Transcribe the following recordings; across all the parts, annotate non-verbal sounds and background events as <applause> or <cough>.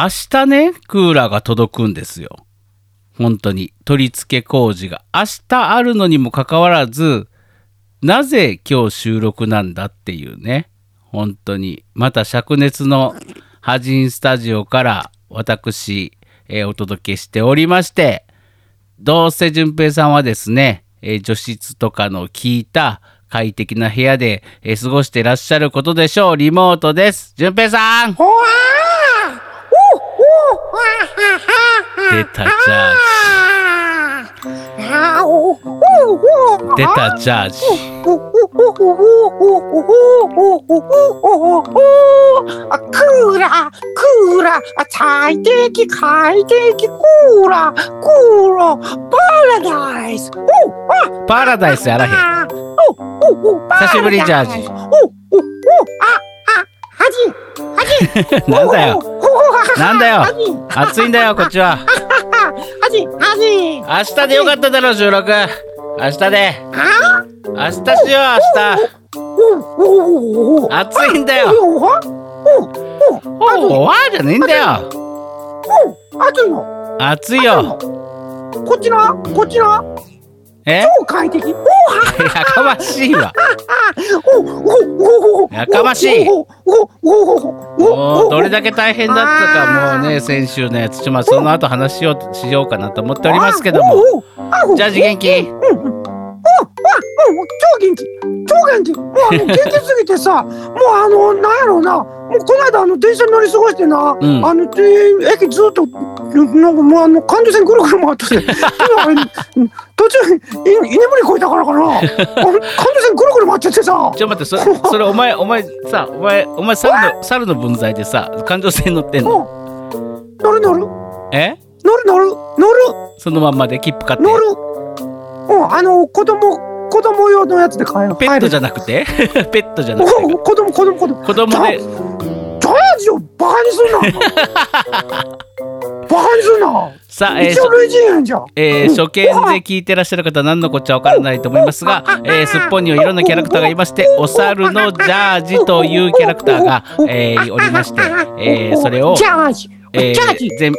明日ね、クーラーが届くんですよ。本当に。取り付け工事が。明日あるのにもかかわらず、なぜ今日収録なんだっていうね。本当に。また灼熱のハジンスタジオから私、えーお届けしておりまして、どうせ淳平さんはですね、えー除湿とかの効いた快適な部屋で、えー過ごしてらっしゃることでしょう。リモートです。淳平さんほわー出たジャージ。出たジャージ。クーラクーラ最適快適クーラクーラパラダイス。パラダイスやらへん。久しぶりジャージあじなんだよ。なんだよ暑いんだよ、こっちは。はじはじ明日でよかっただろ、収録。明日で。あ？明日しよう、明日。暑いんだよ。おおおおおわーじゃねえんだよ。お暑いの暑いよ。こっちなこっちなえ超快適お <laughs> やかましいわ。おおおおやかましいおおどれだけ大変だったかもうね先週のやつちょまあその後話しようしようかなと思っておりますけどももジャージ元気うんう超元気。超元気。もうあの元気すぎてさ <laughs> もうあのなんやろうな。もうこの間あの電車に乗り過ごしてな、うん。あので駅ずっとなんかもうあの環状線ぐるぐる回ってて <laughs> うん途中に居居眠りこいたからかな。<laughs> あの環状線ぐるぐる回っててさ。ちょ待ってそれそれお前お前さお前お前猿の猿の分際でさ感情線乗ってんの？うん。乗る乗る。え？乗る乗る。乗る。そのまんまで切符買って。乗る。うんあの子供子供用のやつで買えるペットじゃゃなくて？<laughs> ペットじゃなくて。お子供子供子供。子供でジャージをバカにすんな <laughs> バカにすんな。さあ、えー一応類人猿じゃん。えー初見で聞いてらっしゃる方は何のこっちゃわからないと思いますが、えーすっぽんにはいろんなキャラクターがいましてお猿のジャージというキャラクターが、えーおりまして、えーそれをジ、ャージえー全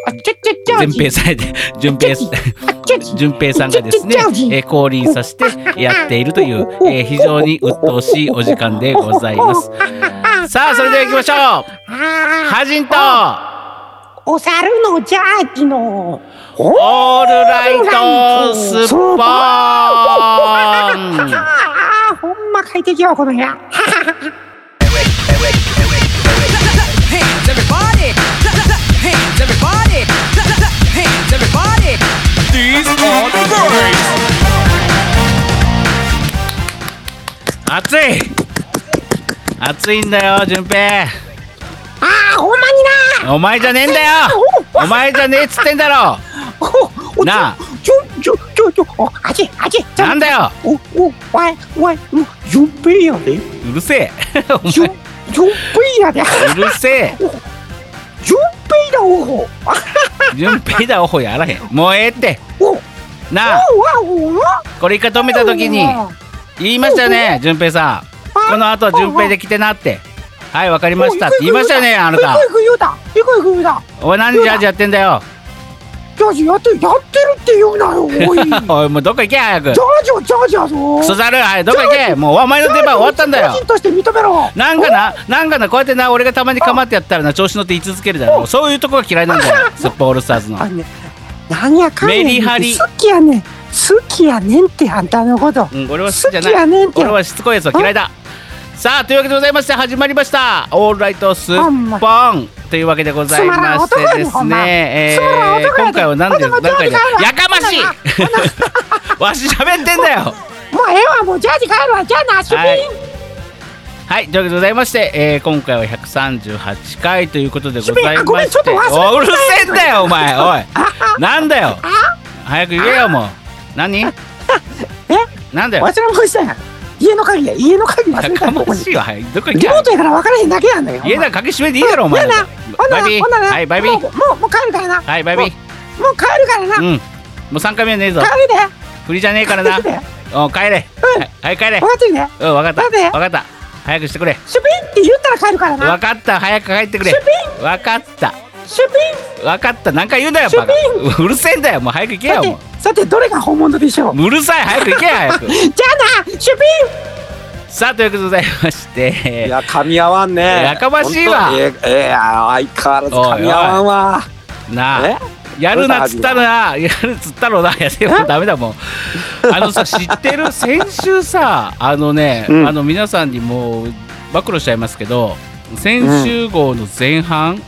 全ジ平さんで順平順平さんがですね、えー降臨させてやっているという、えー非常に鬱陶しいお時間でございます。さあ、それでは行きましょうあハジンとーお猿のジャーキのオールライトスーパー,ー,パほんま快適よこの部屋暑い暑いんだよ、淳平あーほんまにな。お前じゃねえんだよ。お前じゃねえっつってんだろ。なあ。ちょちょちょちょおあちあちなんだよ。おおわいわいもう順平やで。うるせえ。お順前。順平やで。うるせえ。順平だおお順平だおほやあらへん。もうええって。なあ。これ一回止めた時に言いましたよね順平さん。この後は順平で来てなってはいわかりました。って言いましたよねあなた。行く行く言うた。行く行く言うた。お前何ジャージやってんだよ。ジャージやってやってるって言うなよおい。ジャーおいもうどっか行け早く。ジはジャージやぞ。クソザルはいどっか行け。もうお前の出番終わったんだよ。として認めろ。なんかな、なんかな、こうやってな、俺がたまに構ってやったらな、調子乗って言い続けるだろ。そういうとこが嫌いなんだよ、<laughs> スッポオールスターズの。あ。ねなんやかんやメリハリ好きやねん。好きやねんってあんたのこと。うん、俺は好きじゃない。俺はしつこいやつは嫌いだ。さあ、というわけでございまして、始まりました。オールライトスッポンというわけでございましてですね、えー、今回は何で、何回で、ほんまやかましい。わし喋ってんだよ。もうええわもうジャージ帰るわ。じゃあなはい。はい、というわけでございまして、えー、今回は138回ということでございまして。おうるせえんだよ、お前、おい。なんだよ。早く言えよ、もう。何？え？なんだよ。忘れ物した家の鍵や家の鍵忘やれたここに。どこリモートやから分からへんだけやんだよ家だ、鍵閉めていいだろ、お前なら。ほんな。らほんならはい、バイビー。もうもう帰るからなはい、バイビー。もう帰るからな、うん。もう3回目はねえぞ。帰るで振りじゃねえからなお帰れ。うんはいはい、帰れ分。かってるでうん、わかった。なんでわかった。早くしてくれ。シュピンって言ったら帰るからなわかった。早く帰ってくれシュ。ピンわかった。シュピ分かった何回言うんだよバカうるせえんだよもう早く行けよもさてどれが本物でしょう？ううるさい。早く行けよ早く。<laughs> じゃあなシュピさあということでございましンいてや噛み合わんね。やかましいわ。えええ相変わらず噛み合わんわ。なあえ？やるなっつったらな。やるっつったろな。いやでもダメだもん。<laughs> あのさ知ってる先週さあのね、うん。あの皆さんにもう暴露しちゃいますけど先週号の前半、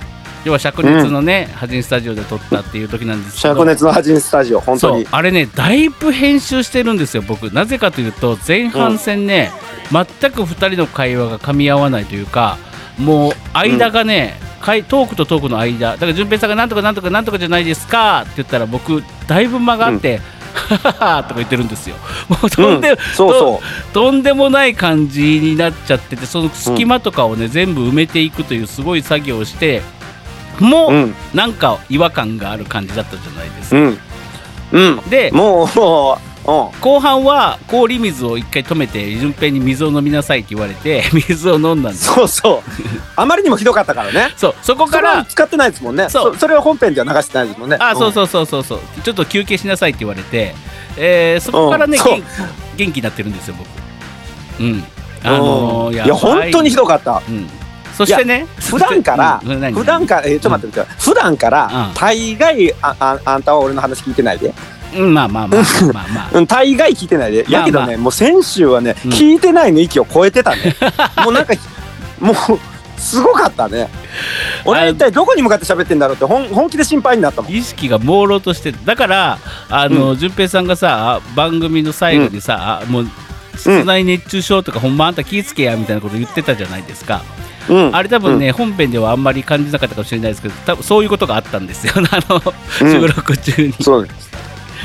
要は灼熱のね、ハジンスタジオで撮ったっていう時なんですけど。灼熱のハジンスタジオ本当に。あれねだいぶ編集してるんですよ僕。なぜかというと前半戦ね、全く2人の会話が噛み合わないというかもう間がね、かいトークとトークの間だから順平さんがなんとかなんとかなんとかじゃないですかって言ったら僕だいぶ間があって、はははとか言ってるんですよ。もうとんで、うん。そうそととんでもない感じになっちゃっててその隙間とかをね、全部埋めていくというすごい作業をしてもう、うん。なんか違和感がある感じだったじゃないですか。うん。うん。でもうもううん。後半は氷水を一回止めて順平に水を飲みなさいって言われて <laughs> 水を飲んだんです。そうそう。あまりにもひどかったからね。<laughs> そうそこから使ってないですもんね。そう。そそれは本編では流してないですもんね。あそうそうそうそうそう。ちょっと休憩しなさいって言われて、えーそこからね、うん。元元気になってるんですよ僕。うん。あのー、うん。いや本当にひどかった。うん、そしてね普段からうん何？普段からえーちょっと待ってください普段からうん。大概あああんたは俺の話聞いてないで。うんまあまあまあまあまあうん大概聞いてないで。まあやけどねもう先週はねうん。聞いてないの域を超えてたね。<laughs> もうなんかもうすごかったね。俺は一体どこに向かって喋ってんだろうって本本気で心配になったもん。意識が朦朧としてだからあの順、平さんがさ番組の最後にさ、あもう室内熱中症とか、ほんまあんた気ぃつけやみたいなこと言ってたじゃないですかうん。あれ多分ね、本編ではあんまり感じなかったかもしれないですけど多分そういうことがあったんですよ。<laughs> あの、うん。収録中に。そう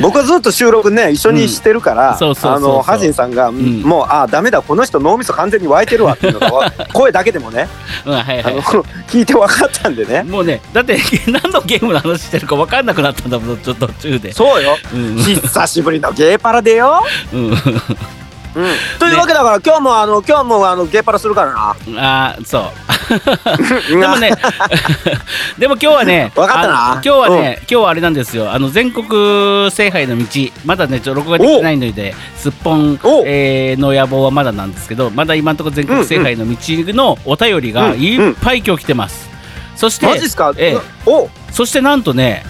僕はずっと収録ね一緒にしてるから、あのハジンさんが、ん。もうああダメだこの人脳みそ完全に湧いてるわっていうのがわ <laughs> 声だけでもね、うんはいはあのい <laughs> 聞いて分かったんでね。もうねだって何のゲームの話してるか分かんなくなったんだもんちょっと途中で。そうよ。うん。久しぶりのゲーパラでよ、うんうん、というわけだから、今日もあの今日もあのゲーパラするからな。あーそう。<laughs> でもね <laughs> でも今日はねわかったな。今日はね、今日はあれなんですよ。あの全国制覇への道まだねちょっと録画できてないのですっぽんお、えーの野望はまだなんですけどまだ今のところ全国制覇への道のお便りがうん。いっぱい今日来てます、そしてマジっすか、ええ。お。そしてなんとね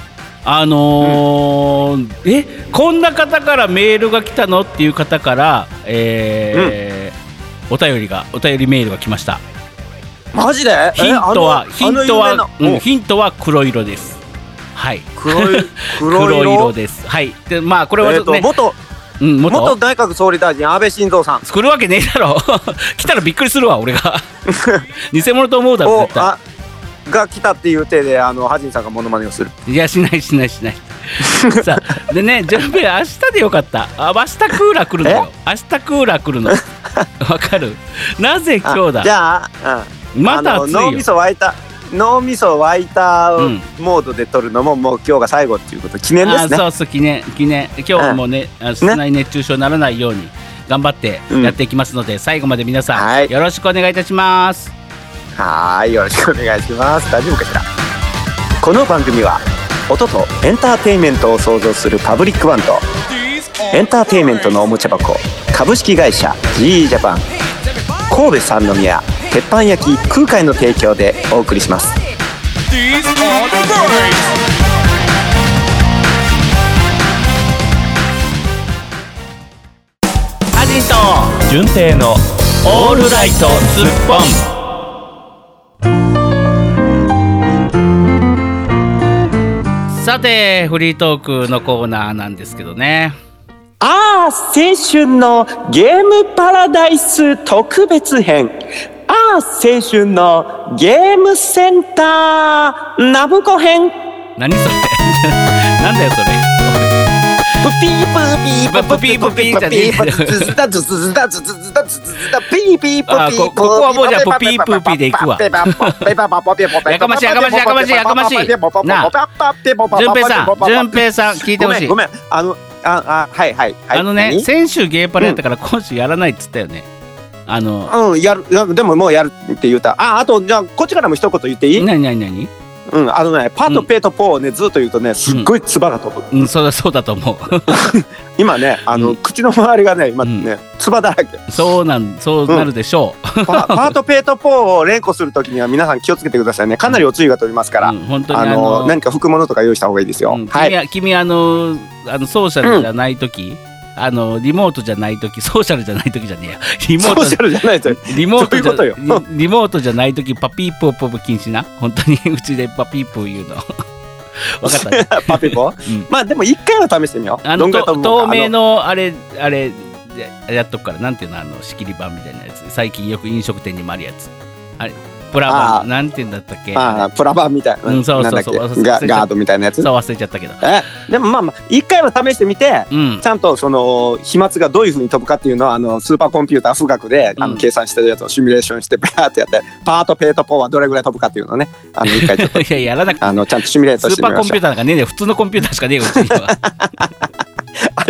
あのーえこんな方からメールが来たの？っていう方から、えーお便りがお便りメールが来ました。マジで？えヒントはヒントは、うんヒントは黒色です。はい。黒い <laughs> 黒黒色色です。はい。でまあこれはえー元うん、元？元内閣総理大臣安倍晋三さん。来るわけねえだろ。<laughs> 来たらびっくりするわ俺が。<laughs> 偽物と思うだろを絶対。あが来たっていう手であのハジンさんがモノマネをする。いやしないしないしない。<laughs> さあでね順平明日でよかった。あ明日クーラー来るのよ。明日クーラー来るの。<laughs> わかる？なぜ今日だ？あじゃあ、うん、まだあの脳暑いよ。みそ湧いた脳みそ湧いたうん。モードで撮るのももう今日が最後っていうこと記念ですね。あそうそう記念記念。今日もね、あ室内熱中症にならないように頑張ってやっていきますので、最後まで皆さん、はい。よろしくお願いいたしますはいよろしくお願いします。大丈夫かしら？この番組は音とエンターテインメントを創造するパブリックバンドエンターテインメントのおもちゃ箱株式会社 GE ジャパン神戸三宮鉄板焼き空海の提供でお送りします。アジンと純正のオールライトスッポン。さてフリートークのコーナーなんですけどね。ああ青春のゲームパラダイス特別編。ああ青春のゲームセンターナブコ編。何それ。<laughs> なんだよそれプピープーピープピープピーじゃねえプピープズズダズズズダズズズダズズズダピーピープピーあこここはもうじゃあプピープピーで行くわやかましいやかましいやかましいやかましいなあ順平さん順平さん聞いてほしいごめんごめんあのああはいはいはいあのね何先週ゲーパラやったから今週やらないっつったよねあのうんやるでももうやるって言うたああとじゃあこっちからも一言言っていい何何何うん、あのね、パとペとポをね、ずっと言うとね、すっごい唾が飛ぶ。うん、そうだそうだと思う <laughs> 今ね、あの、うん口の周りがね、今ね、唾だらけ。そうなんそうなるでしょう、パパートペートポーを連呼するときには皆さん気をつけてくださいね。かなりお注意が飛びますから。うん本当にああのの何か拭くものとか用意した方がいいですよ。うんはい。君あのあのソーシャルじゃない時、あのリモートじゃない時ソーシャルじゃない時じゃねえや。リモートじゃないですよ。リモートじゃリリモートじゃない時パピーポーポー禁止な？本当にうちでパピーポー言うの。<laughs> 分かった、パピコ。うん。まあでも一回は試してみよう。あの透明のあれあれでやっとくから。なんていうの？あの仕切り板みたいなやつ。最近よく飲食店にもあるやつ。あれプラあバーンなんていうんだったっけ？ああプラバンみたいな、うんそうそうそう。ガードみたいなやつ？そう忘れちゃったけど。え？でもまあまあ一回は試してみてうん。ちゃんとその飛沫がどういうふうに飛ぶかっていうのはあのスーパーコンピューター富岳であうん。の計算してるやつをシミュレーションしてバーってやってパートペートポーはどれぐらい飛ぶかっていうのをねあの一回ちょっと <laughs> いややらなくて。あのちゃんとシミュレーストしてみましょう。ーパーコンピューターなんかねえね普通のコンピューターしかねえようちには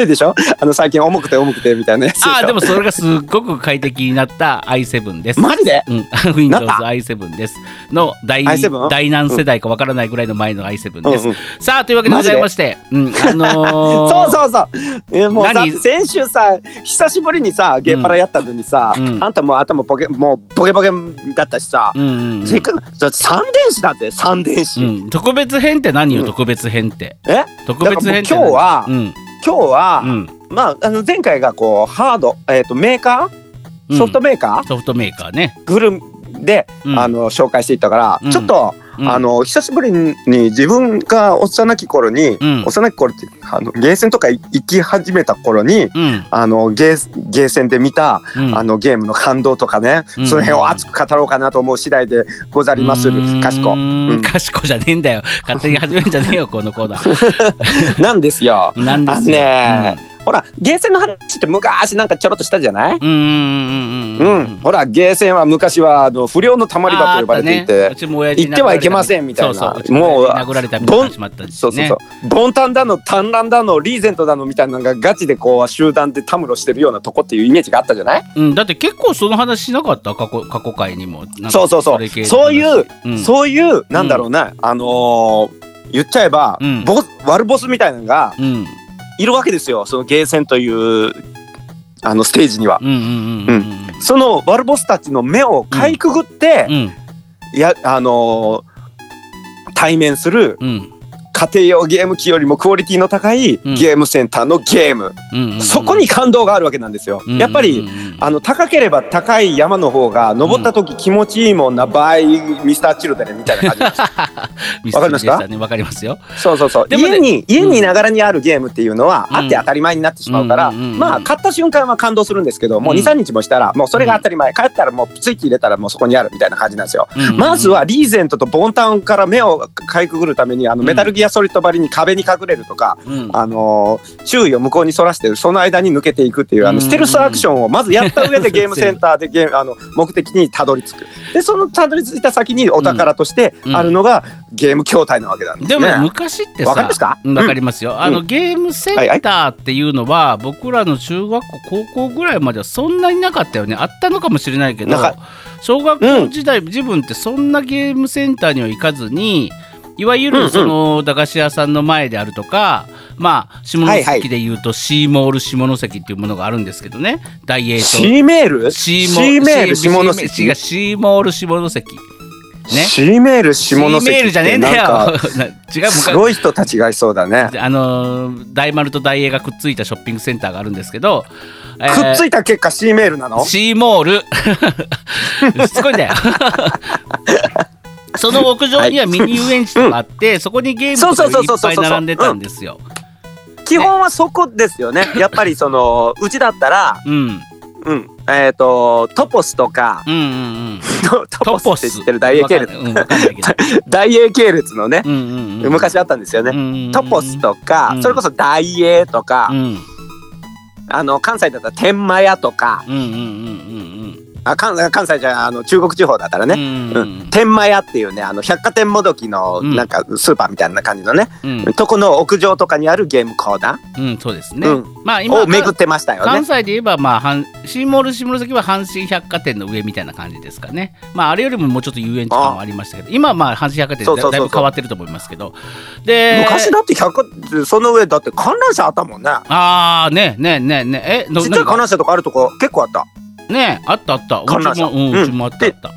でしょ？あの最近重くて重くてみたいなやつああでもそれがすっごく快適になった i7 です。マジで？うん、<laughs> なった？WindowsI7 です。の第 i7？第何世代かわからないぐらいの前の i7 です、うんうん。さあというわけでございまして、うん、あのー、<laughs> そうそうそう。えもう先週さ久しぶりにさゲーパラやったのにさ、うん。あんたもう頭ボケもうボケボケだったしさ、うんうんうん。せっかく三電子だって三電子、うん、特別編って何よ、うん。特別編って？え？特別編って今日はうん今日は、うん。まああの前回がこうハードえっ、とメーカうん。ーソフトメーカー、ソフトメーカーね、グルで、うん。あの紹介していったから、うん。ちょっと、うん。あの久しぶりに自分が幼き頃に、うん。幼き頃ってあのゲーセンとか行き始めた頃にうん。あのゲーゲーセンで見た、うん。あのゲームの感動とかね、うん。その辺を熱く語ろうかなと思う次第でござります。るかしこかしこじゃねえんだよ。勝手に始めるんじゃねえよこのコーナー。<laughs> なんですよ。なんですよ。ね、ほらゲーセンの話って昔なんかちょろっとしたじゃない、うんうんうんううん。ん、ほらゲーセンは昔はあの不良のたまり場と呼ばれていて、うちも親父に行ってはいけませんみたいな。もう殴られたみたいなそうそうそう、ボンタンだのタンランだのリーゼントだのみたいなのがガチでこう集団でたむろしてるようなとこっていうイメージがあったじゃない、うん、だって結構その話しなかった？過去過去回にも。そうそうそう。そういう、うん。そういうなんだろうね、あのー言っちゃえば、うん。ボス悪ボスみたいなのがうんいるわけですよ。そのゲーセンというあのステージには。その悪ボスたちの目をかいくぐって、うん。やあのー対面するうん。家庭用ゲーム機よりもクオリティの高いうん。ゲームセンターのゲーム、そこに感動があるわけなんですよ。やっぱり、あの高ければ高い山の方が登った時気持ちいいもんな場合、ミスターチルドレンみたいな感じ <laughs> わかりますかわかりますよ。そうそうそう、ね家に家にいながらにあるゲームっていうのは、うんあって当たり前になってしまうから、まあ買った瞬間は感動するんですけどもううん。23日もしたらもうそれが当たり前。帰ったらもうスイッチ入れたらもうそこにあるみたいな感じなんですよ。まずはリーゼントとボンタンから目をかいくぐるためにあのうんメタルギアソリッド張りに壁に隠れるとか、うん。あのー注意を向こうにそらしてその間に抜けていくっていうあうん。のステルスアクションをまずやった上でゲームセンターでゲームあの目的にたどり着く。でそのたどり着いた先にお宝としてあるのがゲーム筐体なわけなんですね。でもね昔ってさわかりますか？うん。わかりますよ、あのゲームセンターっていうのは僕らの中学校高校ぐらいまではそんなになかったよね。あったのかもしれないけど小学校時代、自分ってそんなゲームセンターには行かずにいわゆるその駄菓子屋さんの前であるとか、まあ下関でいうとシーモール下関っていうものがあるんですけどね。大英と。シーメール？シシーメール下関？シーモール下関。ね。シーメール下関シーメールじゃねえんだよ。なんかな違うすごい人たちがいそうだね。あのー大丸と大英がくっついたショッピングセンターがあるんですけど、えくっついいた結果シーメールなの？シーモール。<laughs> すごいんだよその屋上にはミニ遊園地とかあって、そこにゲームとかいっぱい並んでたんですよ。基本はそこですよね。やっぱりそのうちだったら、うん、うん、えっ、とトポスとか、うんうんうん。<laughs> トポスって知ってる大英系列、大英系列のね、うんうんうん、昔あったんですよね。ねトポスとか、うん。それこそ大英とか、うん。あの関西だったら天満屋とか、うんうんうんうんあ関関西じゃあの中国地方だったらね、ううんん、天満屋っていうねあの百貨店もどきのうんなんかスーパーみたいな感じのね、うんとこの屋上とかにあるゲームコーナうん、そうですね。うんまあ今ーを巡ってましたよね。関西で言えば、まあ、阪新モール下関は阪神百貨店の上みたいな感じですかね。まあ、あれよりももうちょっと遊園地感はありましたけど、今はまあ阪神百貨店だだいぶ変わってると思いますけど。で、昔だって百貨その上だって観覧車あったもんね。ああ、ねねねねえ、のちっちゃい観覧車とかあるとこ結構あった。ねあったあった。うちも、うん、うちもあったあった。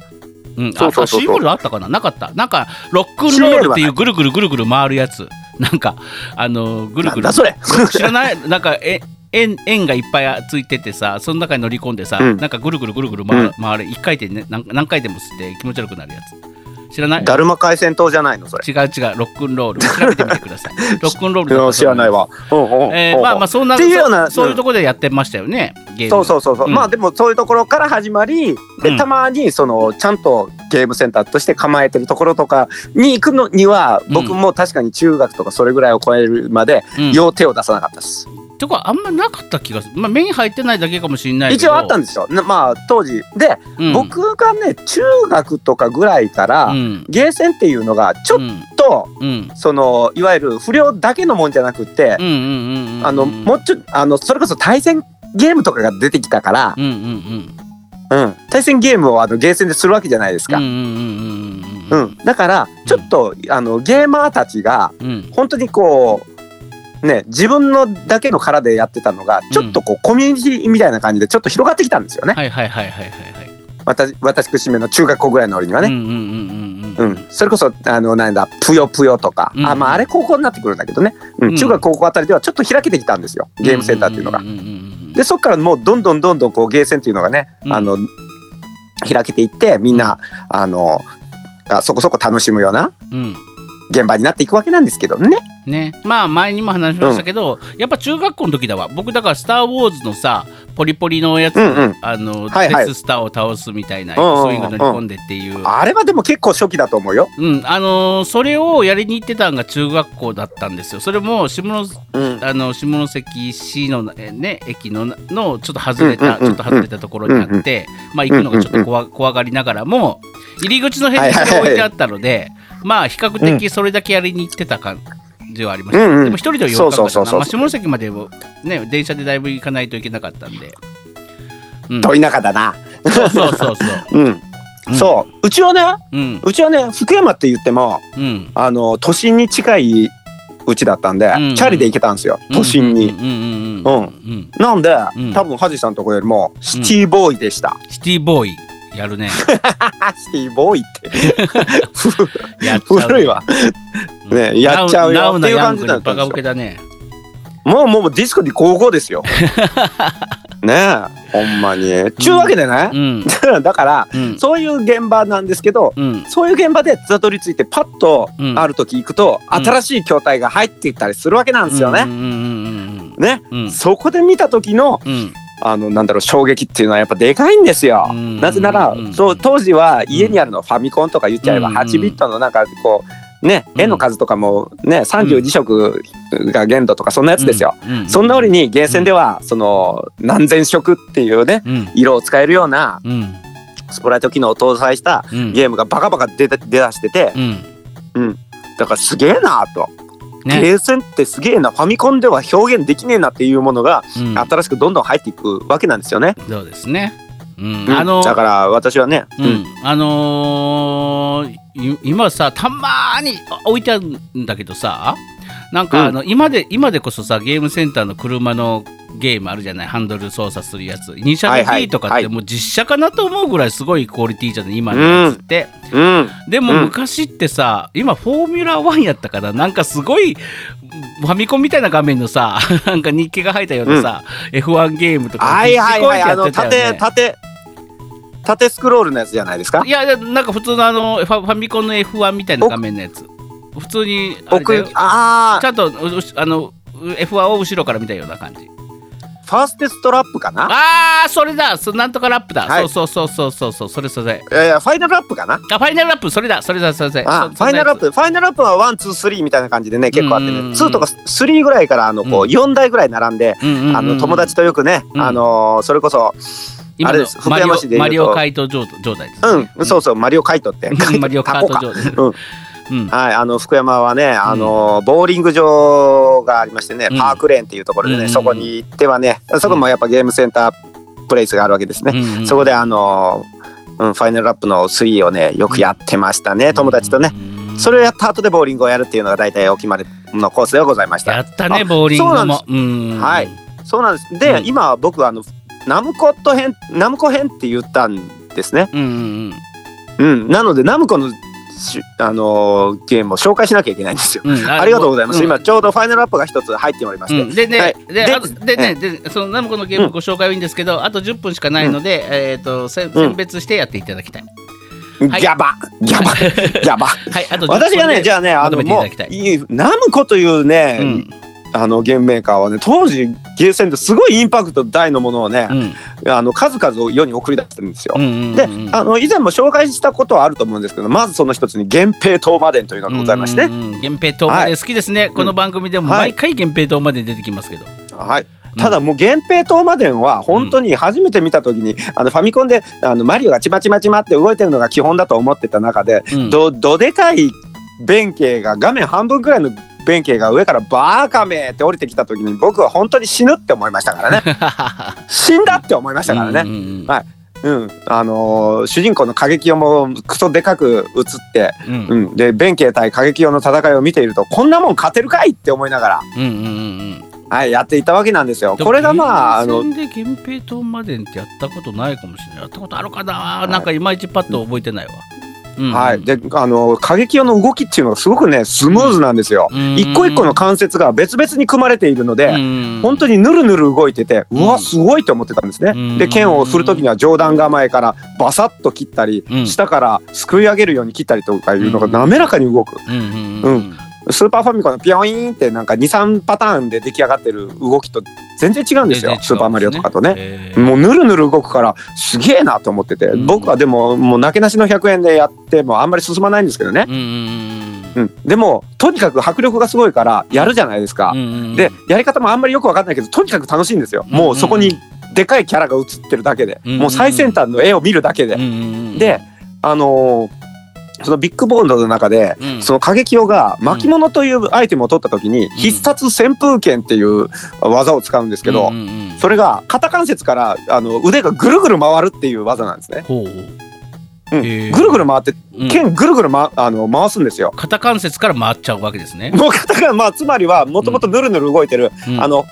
うん、そうそうそうそうあシーボールあったかな？なかった。なんか、ロックンロールっていうぐるぐるぐるぐる回るやつ。<laughs> なんか、あの、ぐるぐる。それ。<laughs> 知らない？なんかえ円円がいっぱいついててさその中に乗り込んでさ、うんなんかぐるぐるぐるぐる回,、うん回る一回転ね何何回でも吸って気持ち悪くなるやつ知らない？だるま海鮮島じゃないのそれ。違う違う。ロックンロール。調べてみてください。<laughs> ロックンロール知らないわ。まあまあそんなっていうようなそそういうところでやってましたよねゲーム。そうそうそうそう、うん。まあでもそういうところから始まりうん。でたまにそのちゃんとゲームセンターとして構えてるところとかに行くのにはうん僕も確かに中学とかそれぐらいを超えるまでうん。よう手を出さなかったです、とかあんまなかった気がする、まあ、目に入ってないだけかもしれないけど。一応あったんですよ。なまあ当時。で、うん。僕がね中学とかぐらいから、うん。ゲーセンっていうのがちょっうん。と、うん。そのいわゆる不良だけのもんじゃなくって、もうちょあのそれこそ対戦ゲームとかが出てきたから、うんうんうんうん、対戦ゲームをあのゲーセンでするわけじゃないですか。だからちょっと、あのゲーマーたちがうん。本当にこうね自分のだけの殻でやってたのがちょっとこう、コミュニティみたいな感じでちょっと広がってきたんですよね、はいはいはいはいはいはい。私私めの中学校ぐらいの折にはね。うんうんうんうんうんうん、それこそあのなんだぷよぷよとか、うんあまああれ高校になってくるんだけどね、うんうん。中学高校あたりではちょっと開けてきたんですよ。ゲームセンターっていうのがん。んうんうんでそっからもうどんどんどんどんこうゲーセンっていうのがね、うんあの開けていってみんな、あのあそこそこ楽しむようなうん現場になっていくわけなんですけどね。ね。まあ前にも話しましたけど、やっぱ中学校の時だわ。僕だから「スター・ウォーズ」のさポリポリのやつ、うんうん。あの、はいはい。デススターを倒すみたいなうんうんうん。スイング乗り込んでっていう、あれはでも結構初期だと思うよ。うん。あのーそれをやりに行ってたのが中学校だったんですよ。それも下のうん。あの下関市の、えね、駅ののちょっと外れた、うんうんうんちょっと外れたところにあって、まあ行くのがちょっと怖,、怖がりながらも入り口の辺に置いてあったので、まあ比較的それだけやりに行ってた感じはありました、うんうん。でも一人ではよかったかな、そうそうそうそう。まあ、下関までもね電車でだいぶ行かないといけなかったんで、うん、遠い中だな。そうそうそうそう。うん。うん。そう。うちはね、うん。うちはね、福山って言っても、うん。あの、都心に近いうちだったんで、うんチャリで行けたんですよ、都心に。うんうんうんうんうんうんなんで、うん。多分、ハジさんのとこよりも、シティボーイでした。シティボーイやるね。シティボーイって。<laughs> やっちゃう古いわ。ねやっちゃうよ。っていう感じだったんですよ。ウケだね。もうもうディスコでゴーゴーですよ。<laughs> ねえ、ほんまに。ちゅうわけでね。う、ん。<laughs> だから、うん。そういう現場なんですけど、うん。そういう現場でたどり着いてパッとうん。ある時行くと、うん。新しい筐体が入っていったりするわけなんですよね。ね、そこで見た時のうんあのなんだろう衝撃っていうのはやっぱでかいんですよ。うん。なぜなら、うん。そう当時は家にあるのファミコンとか言っちゃえばうん。8ビットのなんかこうねうん。絵の数とかもね32色が限度とかそんなやつですよ。そんな折にゲーセンではその何千色っていうねうん。色を使えるようなうん。スプライト機能を搭載したうん。ゲームがバカバカ出て出だしててうん。だからすげえなと、ね。ゲーセンってすげえなファミコンでは表現できねえなっていうものがうん。新しくどんどん入っていくわけなんですよね。そうですね。うん。うん。あのだから私はね、うん、あのーい今さたまーに置いてあるんだけどさなんかあの、今で今でこそさゲームセンターの車のゲームあるじゃない？ハンドル操作するやつ。イニシャル D とかってはいもう実写かなと思うぐらいすごいクオリティじゃない？今のやつって、うん。でもうん。昔ってさ、今フォーミュラー1やったからなんかすごいファミコンみたいな画面のさ <laughs> なんか日記が入ったようなさ、F1 ゲームとかはいはいはいあの縦縦。縦スクロールのやつじゃないですか？いやなんか普通のあのファファミコンの F1 みたいな画面のやつ。普通にああちゃんとううあの F1 を後ろから見たような感じファーステストラップかな？あーそれだ。そなんとかラップだ、はい。そうそうそうそうそうそれそれいやいやファイナルラップかな？あファイナルラップそれだ。それだそれだあフそァイナルラップファイナルラップはワンツースリーみたいな感じでね結構あってね。うん。うんうん2とか3ぐらいからあのこううん。4台ぐらい並んでつうんあの友達とよくねうん。あのーそれこそ今の福マリオ山市でマリオカイト状状態です、うん、そうそう、マリオカイトって。うん。マリオカート状態。うんうん。はい、あの福山はね、あのボーリング場がありましてね、うん。パークレーンっていうところでね、うんそこに行ってはね、そこもやっぱゲームセンタープレイスがあるわけですね。うんうんそこであの、うん、ファイナルラップの3をね、よくやってましたね、友達とね。うんそれをやった後でボーリングをやるっていうのが大体お決まりのコースではございました。やったねあボーリングも。そうなんはい。そうなんです。で、うん。今僕あのナムコット編、ナムコ編って言ったんですね。うんうんうん、なのでナムコのしあのーゲームを紹介しなきゃいけないんですよ。うんうんありがとうございます。ん。今ちょうどファイナルアップが一つ入っておりまして、うん、でね、はい。ででね、でそのナムコのゲームご紹介はいいんですけど、あと10分しかないので、えっ、とせ選別してやっていただきたい。はい。ギャバ。ギャバ。<laughs> ギャバ。はい、あと10分私がねじゃあねあのもうナムコというね、うんあのゲームメーカーはね当時ゲーセンですごいインパクト大のものをねう、ん。あの数々を世に送り出してるんですよ。うんうんでうん。あの以前も紹介したことはあると思うんですけどまずその一つに源平東馬伝というのがございまして、うんうんうん。源平東まで好きですね、この番組でもはい。毎回源平東まで出てきますけど、はい、ただもう源平東馬伝は本当に初めて見た時に、あのファミコンであのマリオがちまちまちまって動いてるのが基本だと思ってた中で、うん。どどでかい弁慶が画面半分くらいの弁慶が上からバーカメーって降りてきた時に僕は本当に死ぬって思いましたからね。<laughs> 死んだって思いましたからね。うんうんうん。はい。うん、あのー主人公の過激用もクソでかく映って、うん。うん、で弁慶対過激用の戦いを見ているとこんなもん勝てるかいって思いながら、うんうんうんうん。はい、やっていたわけなんですよ。これがまああので源平東までってやったことないかもしれない。やったことあるかな、なんかいまいちパッと覚えてないわ、うん。はい、であの過激用の動きっていうのがすごくねスムーズなんですよ。うん。一個一個の関節が別々に組まれているので、うん。本当にぬるぬる動いててうわうんすごいと思ってたんですね。うん。で剣を振る時には上段構えからバサッと切ったり、うん。下からすくい上げるように切ったりとかいうのが滑らかに動く。うんスーパーファミコンのピョイーンってなんか23パターンで出来上がってる動きと全然違うんですよ、ね。スーパーマリオとかとね。へーもうぬるぬる動くからすげえなと思ってて、うん。僕はでももうなけなしの100円でやってもあんまり進まないんですけどね、うんうんうん、でもとにかく迫力がすごいからやるじゃないですか、でやり方もあんまりよく分かんないけどとにかく楽しいんですよ、もうそこにでかいキャラが映ってるだけで、うんもう最先端の絵を見るだけで、であのーそのビッグボンドの中で、うん。その過激用が巻物というアイテムを取った時に、必殺旋風剣っていう技を使うんですけど、それが肩関節からあの腕がぐるぐる回るっていう技なんですね。ほう。うん。ぐるぐる回ってうん。剣ぐるぐる、ま、あの回すんですよ。肩関節から回っちゃうわけですね。もう肩がまあつまりはもともとぬるぬる動いてる、うん。あの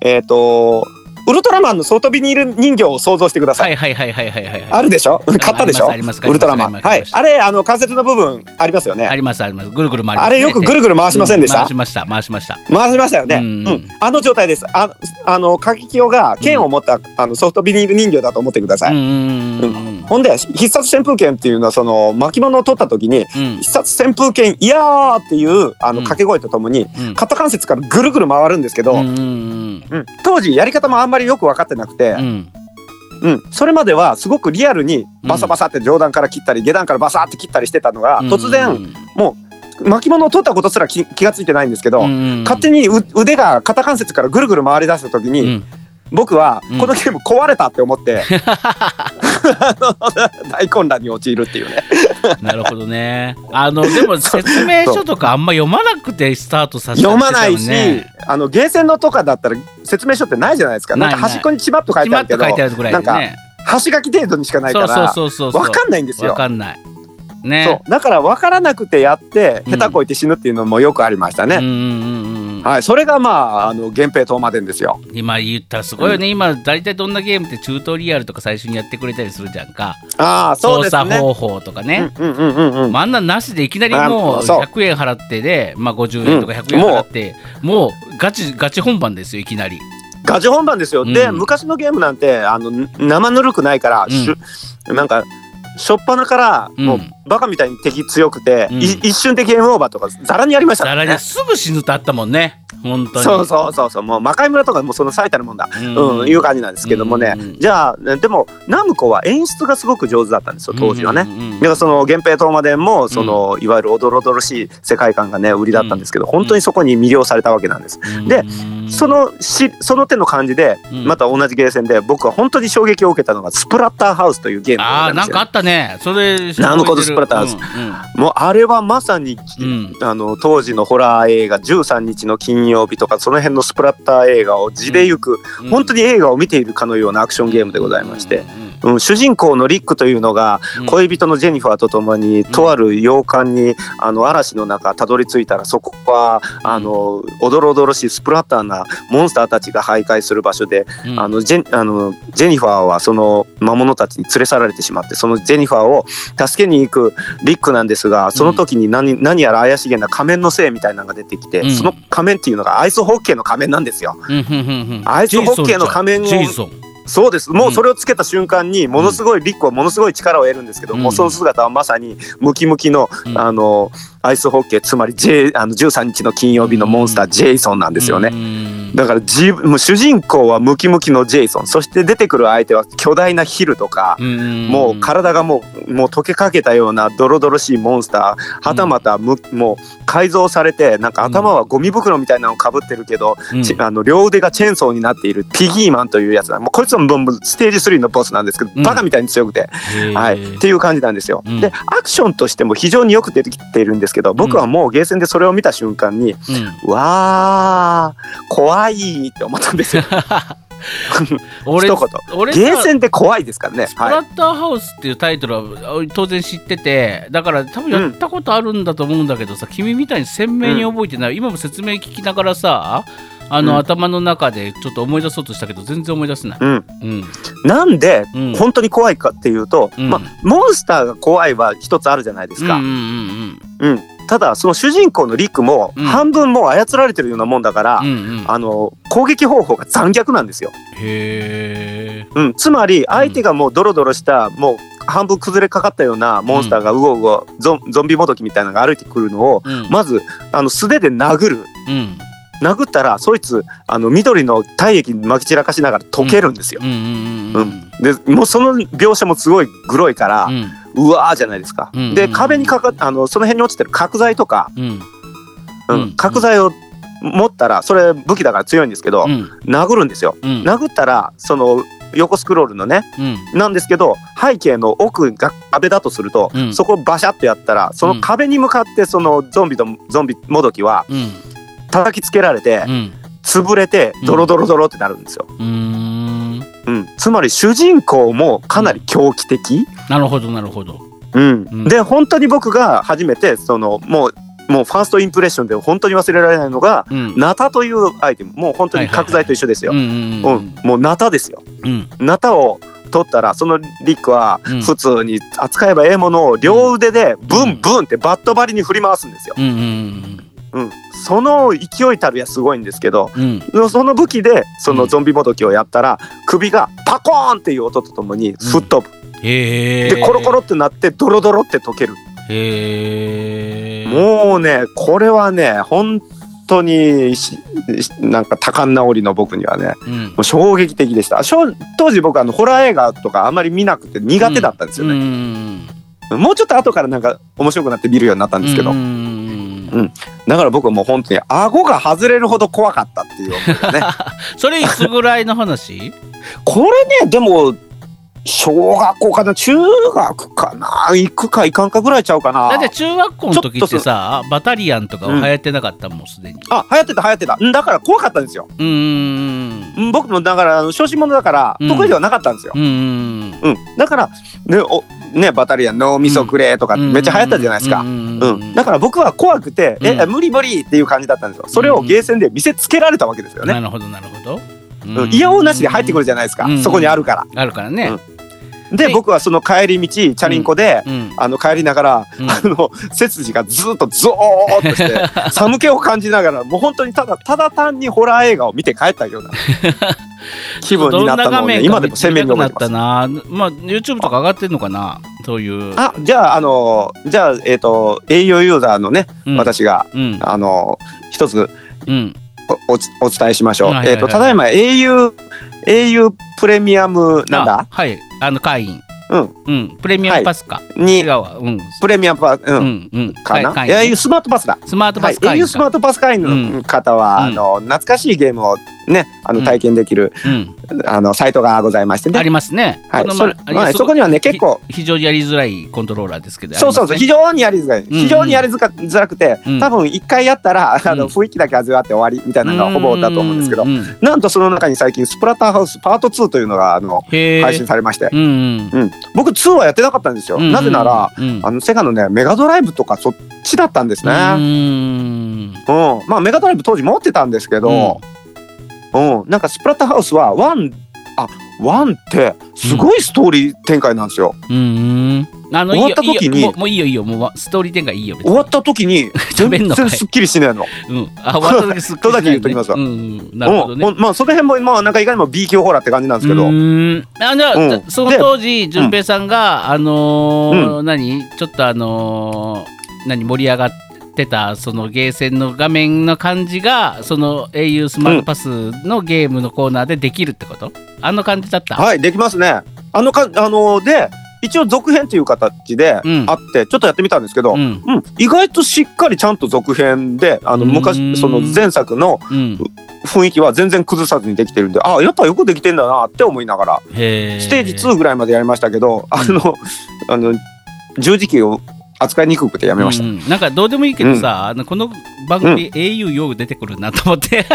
えっ、とウルトラマンの外ビニール人形を想像してください。はいはいはいはいはいはいはい。あるでしょ？買ったでしょ？ウルトラマン。はい。あれあの関節の部分ありますよね。ありますあります。ぐるぐる回ります、あれよくぐるぐる回しませんでした？回しました回しました。回しましたよね。ううんん、あの状態です。ああの過激用が剣を持った、あのソフトビニール人形だと思ってください。うんうんうんうんほんで必殺旋風剣っていうのはその巻物を取った時にうん必殺旋風剣いやーっていうあのうん掛け声とともにうん肩関節からぐるぐる回るんですけど、うんうんうん当時やり方もあんまりよく分かってなくて、うん。うん。それまではすごくリアルにバサバサって上段から切ったり下段からバサって切ったりしてたのがうん。突然巻物を取ったことすら気気がついてないんですけど、うん。勝手にう腕が肩関節からぐるぐる回り出した時に、うん僕はうんこのゲーム壊れたって思って、<laughs> あの大混乱に陥るっていうね。なるほどね。あのでも説明書とかあんま読まなくてスタートさせて読まないし、ね。あのゲーセンのとかだったら説明書ってないじゃないですか。なんか端っこにちまっと書い決てあるけどまって書いてあるぐらいでね。端書き程度にしかないからそうそうそう。わかんないんですわよ。かんない。ね。そうだから分からなくてやってうん下手こいて死ぬっていうのもよくありましたね。うんうんうんうん。はい、それがまああの源平東馬伝ですよ。今言ったらすごいよね、今大体どんなゲームってチュートリアルとか最初にやってくれたりするじゃんか、ああそう操ですね。作方法とかね、うんうんうんうんあ、あんなんなしでいきなりもうあそう100円払ってで、まあ、50円とか100円払って、もうガチガチ本番ですよいきなり。ガチ本番ですよ。うんで昔のゲームなんてあの生ぬるくないから、うんなんか初っ端からもう、うんバカみたいに敵強くて、うん。い一瞬でゲームオーバーとかざらにやりました。ね。にすぐ死ぬとあったもんね。本当に。そうそうそうそう。もう魔界村とかもうその最たるもんだ、うん。うんいう感じなんですけどもね、うん。じゃあでもナムコは演出がすごく上手だったんですよ当時はね。うんうん。うんだからその源平東馬伝もその、いわゆるおどろおどろしい世界観がね売りだったんですけど、本当にそこに魅了されたわけなんです。でうん。そのしその手の感じで、うん。また同じゲーセンで僕は本当に衝撃を受けたのがスプラッターハウスというゲームでございますよ。ああなんかあったね。それナムコとスプラーズもうあれはまさに、うん。あの当時のホラー映画13日の金曜日とかその辺のスプラッター映画を地で行く、うん。本当に映画を見ているかのようなアクションゲームでございまして、うん、主人公のリックというのがうん。恋人のジェニファーと共にとある洋館にあの嵐の中たどり着いたらそこはあのおどろおどろしいスプラッターなモンスターたちが徘徊する場所でうん。あのジェあのジェニファーはその魔物たちに連れ去られてしまってそのジェニファーを助けに行くリックなんですがその時に何,、何やら怪しげな仮面のせいみたいなのが出てきて、うん。その仮面っていうのがアイスホッケーの仮面なんですよ。アイスホッケーの仮面をそうです。もうそれをつけた瞬間にものすごいリックはものすごい力を得るんですけど、うん。もうその姿はまさにムキムキの,、うん。あのアイスホッケーつまり、J、あの13日の金曜日のモンスター、うんジェイソンなんですよね。うん。だからもう主人公はムキムキのジェイソン。そして出てくる相手は巨大なヒルとか、うん。もう体がもうもう溶けかけたようなドロドロしいモンスター。はたまたむ、もう改造されてなんか頭はゴミ袋みたいなのをかぶってるけど、あの両腕がチェーンソーになっているピギーマンというやつだ。もうこいつももうステージ3のボスなんですけど、うん。バカみたいに強くて、はい、っていう感じなんですよ。うん。でアクションとしても非常によく出てきているんですけど僕はもうゲーセンでそれを見た瞬間に、うん。わー怖いって思ったんですよ。<laughs> 俺一言。ゲーセンって怖いですからね。スプラはい。ッターハウスっていうタイトルは当然知っててだから多分やったことあるんだと思うんだけどさ、君みたいに鮮明に覚えてない、今も説明聞きながらさあの、うん頭の中でちょっと思い出そうとしたけど全然思い出せない。うん。うんなんでうん本当に怖いかっていうと、うんまあモンスターが怖いは一つあるじゃないですか。うんうんうんうん。ただその主人公のリックもうん半分もう操られてるようなもんだから、うんあの攻撃方法が残虐なんですよ。へえ。うん。つまり相手がもうドロドロしたもう半分崩れかかったようなモンスターがうごうごゾンゾンビもどきみたいなのが歩いてくるのをうんまずあの素手で殴る。うん殴ったらそいつあの緑の体液まき散らかしながら溶けるんですよ。でもうその描写もすごいグロいから、うん。うわーじゃないですか。うんで壁にかかあのその辺に落ちてる角材とか、うん。角材を持ったらそれ武器だから強いんですけど、うん。殴るんですよ。うん。殴ったらその横スクロールのねうん。なんですけど背景の奥が壁だとすると、うん。そこをバシャッとやったらその壁に向かってそのゾンビとゾンビもどきはうん叩きつけられてうん。潰れてドロドロドロってなるんですよ。うーん。うん、つまり主人公もかなり狂気的、なるほどなるほど。で本当に僕が初めてそのもうもうファーストインプレッションで本当に忘れられないのがうん。ナタというアイテム。もう本当に角材と一緒ですよ。もうナタですよ。うん。ナタを取ったらそのリックはうん。普通に扱えばええものを両腕でブンブンってバット張りに振り回すんですよ。うんうんうん、その勢いたるやすごいんですけどうん。うんその武器でそのゾンビもどきをやったら首がパコーンっていう音とともに吹っ飛ぶ。へえ。でコロコロってなってドロドロって溶ける。もうねこれはね本当になんか多感な折の僕にはねうん。もう衝撃的でした。当時僕あのホラー映画とかあんまり見なくて苦手だったんですようね、ん。もうちょっと後からなんか面白くなって見るようになったんですけど、うん。うんだから僕はもう本当に顎が外れるほど怖かったっていうね。<laughs> それいつぐらいの話？これねでも小学校かな中学かな行くか行かんかぐらいちゃうかな。だって中学校の時ってさバタリアンとかは流行ってなかったもんすでに。あ流行ってた流行ってた。うんだから怖かったんですよ。うんうん。うん僕もだからあの小心者だからうん。得意ではなかったんですよ、うんうんうん。だからねおねバタリアン脳みそくれとかうん。めっちゃ流行ったじゃないですか、うんうん、だから僕は怖くて、うん。え無理無理っていう感じだったんですよ。それをゲーセンで見せつけられたわけですよね、なるほどなるほど。うん、イヤホンなしで入ってくるじゃないですか、うん。そこにあるから。あるからね。ではい僕はその帰り道チャリンコで、うんあの帰りながら、うんあの背筋がずっとゾーッとして <laughs> 寒気を感じながらもう本当にただただ単にホラー映画を見て帰ったような <laughs> 気分になったのを、ね、今でも鮮明に覚えてます。まあ YouTube とか上がってんのかな？そういう。あじゃああのじゃあえっ、と au ユーザーのね、うん、私がうん。あの一つうん。お伝えしましょう。はいはいはいえっ、とただいま au au プレミアムなんあだはい。あの、会員。うんうん。プレミアムパスか。違にうわ。うん。プレミアムパうん、うん。うん。かな、会員ね au スマートパスだ。スマートパはい、ス会員 au スマートパス会員の方は、うんあの懐かしいゲームをねあのうん体験できる、うん。あのサイトがございましてあね。りますね。はい、まはいそこにはね結構ひ非常にやりづらいコントローラーですけど。そうそうそう、非常にやりづらい、ん非常にやりづかづらくて、うん多分一回やったら、あのうん雰囲気だけ味わって終わりみたいなのがほぼだと思うんですけど、なんとその中に最近スプラッターハウスパート2というのがあの。配信されまして。うん、僕2はやってなかったんですよ、うんなぜなら、うん、あのセガのねメガドライブとかそっちだったんですね、うーん。うん。まあメガドライブ当時持ってたんですけど、うん。なんかスプラッターハウスは1あワンってすごいストーリー展開なんですよ、うんうん。あの終わった時にもういいよいいよ。もうストーリー展開いいよ。終わった時に <laughs> 全然すっきりしないの。うん。あ、終わった時すっきりしないね <laughs> とだけ言っときますわうんうん。なるほどね。まあその辺もまあなんかいかにも B 級ホラーって感じなんですけど、うーんあじゃあ、うんその当時淳平さんが、あのー何？ちょっとあのー何？盛り上がってたそのゲーセンの画面の感じがその au スマートパスのゲームのコーナーでできるってこと、あの感じだった、はいできますね。あのかあので一応続編という形であうん。って、ちょっとやってみたんですけど、ううん。ん意外としっかりちゃんと続編であの昔その前作のうん、雰囲気は全然崩さずにできてるんであやっぱよくできてんだなって思いながらへステージ2ぐらいまでやりましたけどあのあの十字キーを扱いにくくてやめました。うんなんかどうでもいいけどさ、あのこの番組、au よく出てくるなと思って、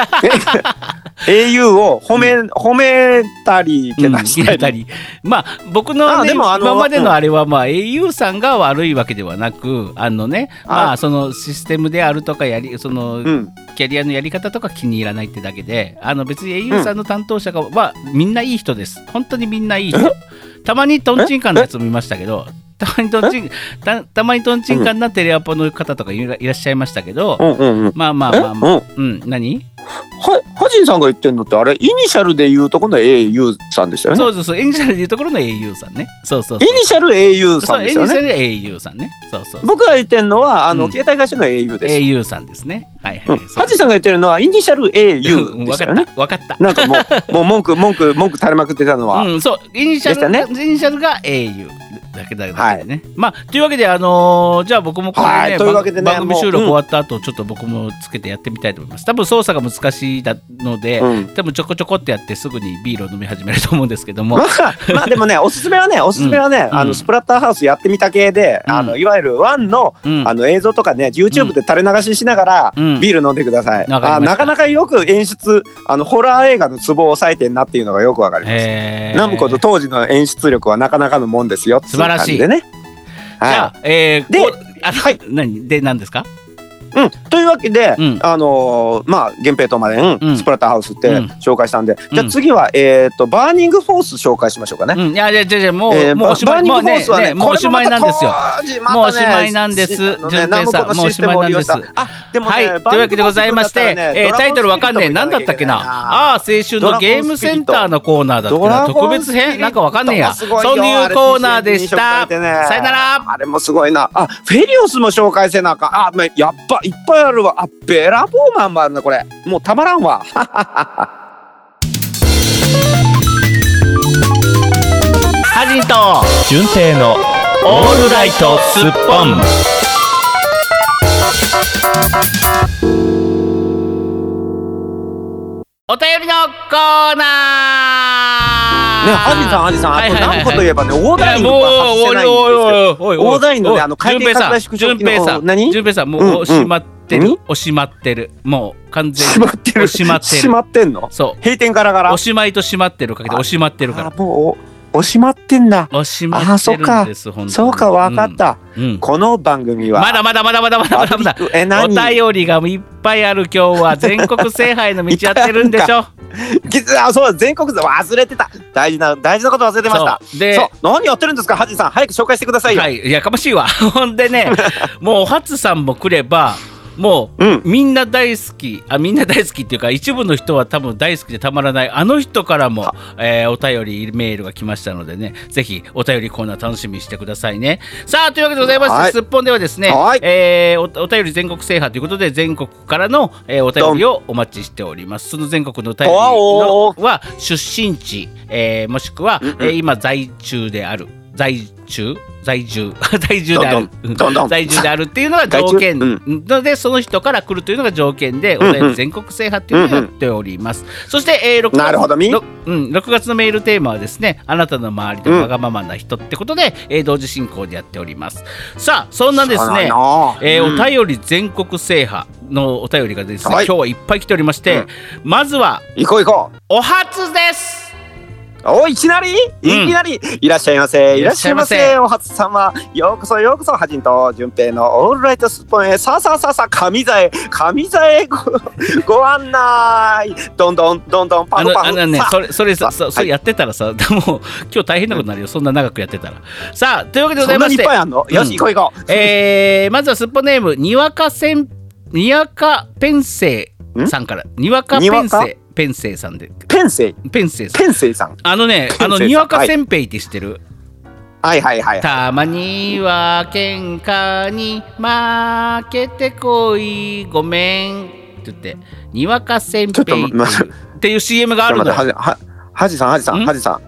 <laughs> au を褒め、褒めたりけなしたり、まあ僕の,、ね、あでもあの今までのあれは、まあ au さんが悪いわけではなくあのねまあそのシステムであるとかやりその、うん。キャリアのやり方とか気に入らないってだけであの別に au さんの担当者が、はみんないい人です。本当にみんないい人。<laughs> たまにトンチンカンのやつも見ましたけどたまにトンチンたたまにトンチンカンなテレアポの方とかいらいらっしゃいましたけど、うんうんうん。まあまあえ、まあまあうん。うん何？は、ハジンさんが言ってんのってあれ、イニシャルで言うとこの au さんでしたよね。そうそうそうエニシャルでいうところの au さんねそうそうイニシャル au さんですよね。エニシャルで au さんね。そうそう。僕が言ってんのは、あの、うん携帯会社の au です。au さんですね。はいうんはい。そうハジさんが言ってるのは、イニシャルうん au わでしたよね。かった。わかった。なんかもう、もう文句、文句、文句垂れまくってたのは。うん、そう、イニシャル、でしたイニシャルが au だけだだけでね。まあ、というわけで、あのーじゃあ僕もこれはいね、というわけでね番組収録終わった後、ちょっと僕もつけてやってみたいと思います。多分操作が難しいだので、うん。多分ちょこちょこってやってすぐにビールを飲み始めると思うんですけども。まあ、まあでもね、<laughs> おすすめはね、おすすめはね、あの、うん。スプラッターハウスやってみた系で、うん。あの、いわゆるワンの、うん。あの映像とかね、YouTube で垂れ流ししながら、うん。ビール飲んでください。あなかなかよく演出、あの、ホラー映画のツボを押さえてんなっていうのがよくわかります。えー。ナムコと当時の演出力はなかなかのもんですよ晴らしいでね。じゃあは、えー、であはい何？で何ですか？い。うん。というわけで、うんあのーまあ、源平とまでん、うんスプラッターハウスってうん紹介したんで、じゃうんあ次は、えっ、と、バーニングフォース紹介しましょうかね。うん、いやいやいやもう、えーもうおしまい、バーニンもうねグフォースはねねもうおしまいなんですよ。もうおしまいなんですさんもうおしまいなんですあ、でもね、はい、というわけでございまして、えータイトルわかんねえ、なんだったっけな？ああ、青春のゲームセンターのコーナーだったな。特別編なんかわかんねえや。そういうコーナーでした。さよなら。あれもすごいな。あ、フェリオスも紹介せなあかん。あ、まやっぱいっぱいあるわ。あ、ベラボーマンもあるな、これ。もうたまらんわ。ハジンと純正のオールライトスッポン。お便りのコーナーね、ハジさん、ハジさん、あと何個といえばね、オーダイングもうが外せないんですよ。おいおいおいおいおい。オーダインのねあの回転拡大縮小機能順平さん何？順平さんもうんう閉まってる、何？おしまってる。もう完全に。閉まってる。おしまってる。閉まってんの？そう。閉店からから？お。しまいと閉まってるかけてあおしまってるから。あ、もう、お閉まってんだ。おしまってるんです本当に。そうか、わかった。うん。うん。この番組は。まだまだまだまだまだまだまだ。え、お何便りがいっぱいある今日は全国制覇への道やってるんでしょ？<laughs> 実はそうだ全国で忘れてた。大事な大事なこと忘れてました。でそう。何やってるんですか？ハジさん早く紹介してくださいよ、はい、いやかましいわ。<laughs> ほんでねもうお初さんも来ればもう、うん。みんな大好き。あみんな大好きっていうか一部の人は多分大好きでたまらない。あの人からも、えーお便りメールが来ましたのでね。ぜひお便りコーナー楽しみにしてくださいね。さあというわけでございまして、はい。すっぽんではですね、はい。えーおお便り全国制覇ということで全国からの、えーお便りをお待ちしております。その全国のお便りは出身地、えーもしくは、うんうん。えー今在中である在中在住 <laughs> 在住である。在住であるっていうのが条件。在のでその人から来るというのが条件でおうんうん。全国制覇っていうのをやっております、そして、えー、6, なるほどみ。ろうん、6月のメールテーマはですねあなたの周りでわがままな人ってことで、えー同時進行でやっております。さあそんなですね。えーお便り全国制覇のお便りがですね、はい。今日はいっぱい来ておりまして、うん。まずは行こう行こう。お初ですおいきなり？いきなり、いらっしゃいませ。いらっしゃいませ。せ。お初様ようこそようこそはじんと順平のオールライトスッポンへ。さあさあさあさあ神座へ。神座へごご案内。どんどんどんどんパあフパフのあのねそれそれさあ。そそれやってたらさ、もう今日大変なことになるよ。そんな長くやってたら。さあというわけでござそんなにいいましてっぱいあんの、よしうん行こう行こう。えーまずはすっぽネームにわかせんにわかペンセイさんから。にわか？ペンセイペンセイさんで。ペンセイ？ペンセイさん。ペンセイさん。あのねあのにわかせんぺいって知ってる、はい。はいはいたまには喧嘩に負けてこいごめんって言ってにわかせんぺいっていうっていう CM があるのはははじさんはじさんん？はじさん。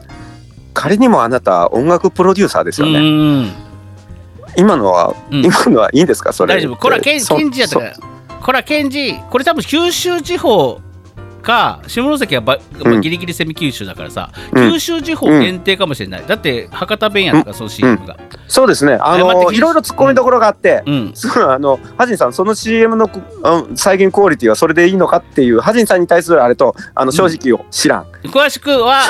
仮にもあなた音楽プロデューサーですよね。うん。今のは、うん。今のはいいんですか？それ。大丈夫。これはケンそケンジやったから。これはケンジこれ多分九州地方か下関はば、ギリギリセミ九州だからさ、うん。九州地方限定かもしれない、だって博多弁やったからその CM が。そうですね。あのいろいろ突っ込みどころがあって、うん。あのハジンさんその CM のあ再現クオリティはそれでいいのかっていうハジンさんに対するあれとあの正直を知らん、詳しくは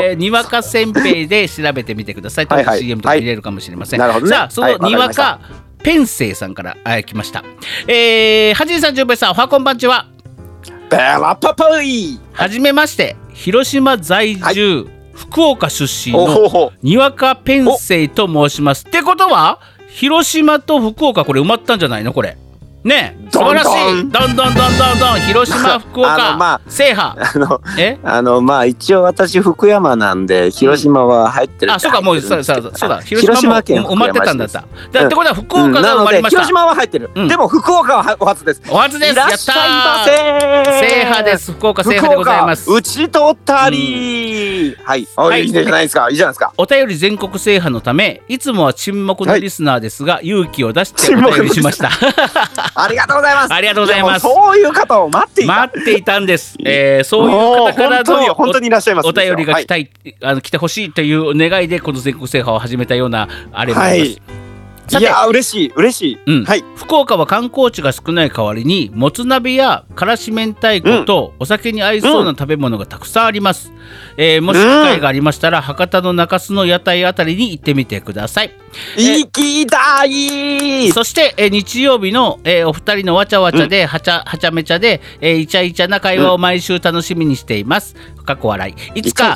えーにわかせんべいで調べてみてください。はいはい。CM とか入れるかもしれません、なるほどね。さあそのはいにわかペンセイさんからあ来ました。えー、はじいさんじゅんべいさんおはこんばんちはベラパパイはじめまして広島在住、福岡出身おのにわかペンセイと申します。ってことは広島と福岡これ埋まったんじゃないの？これ。ねえ素晴らしい。どんどんどんどんどん広島福岡。まあ制覇。あのえ？あのまあ一応私福山なんで広島は入ってる、あそうかもうそうそうそうだ。広島も県埋まってたんだった。だうん。ってことは福うん岡が埋まりました。広島は入ってる、うん。でも福岡はお初です。お初です。いらっしゃいまやせったー。制覇です。福岡制覇でございます。打ち取ったり、はい。あはい。いいじゃないですか。いいじゃないですか。お便り全国制覇のためいつもは沈黙のリスナーですが、勇気を出してお便りしました。<laughs> ありがとうございます。ありがとうございます。そういう方を待っていた。待っていたんです。えー、そういう方からもう本当にの本当にいらっしゃいます。お便りが来たい、あの来てほしいという願いでこの全国制覇を始めたようなあれもあはります。い。さていや嬉しい嬉しい、うん。はい。福岡は観光地が少ない代わりにもつ鍋やからし明太子とお酒に合いそうな食べ物がたくさんあります、えーもし機会がありましたら博多の中洲の屋台あたりに行ってみてください。行きたい！そして、えー日曜日の、えーお二人のわちゃわちゃで、はちゃはちゃめちゃで、えーイチャイチャな会話を毎週楽しみにしています。過去笑い。いつか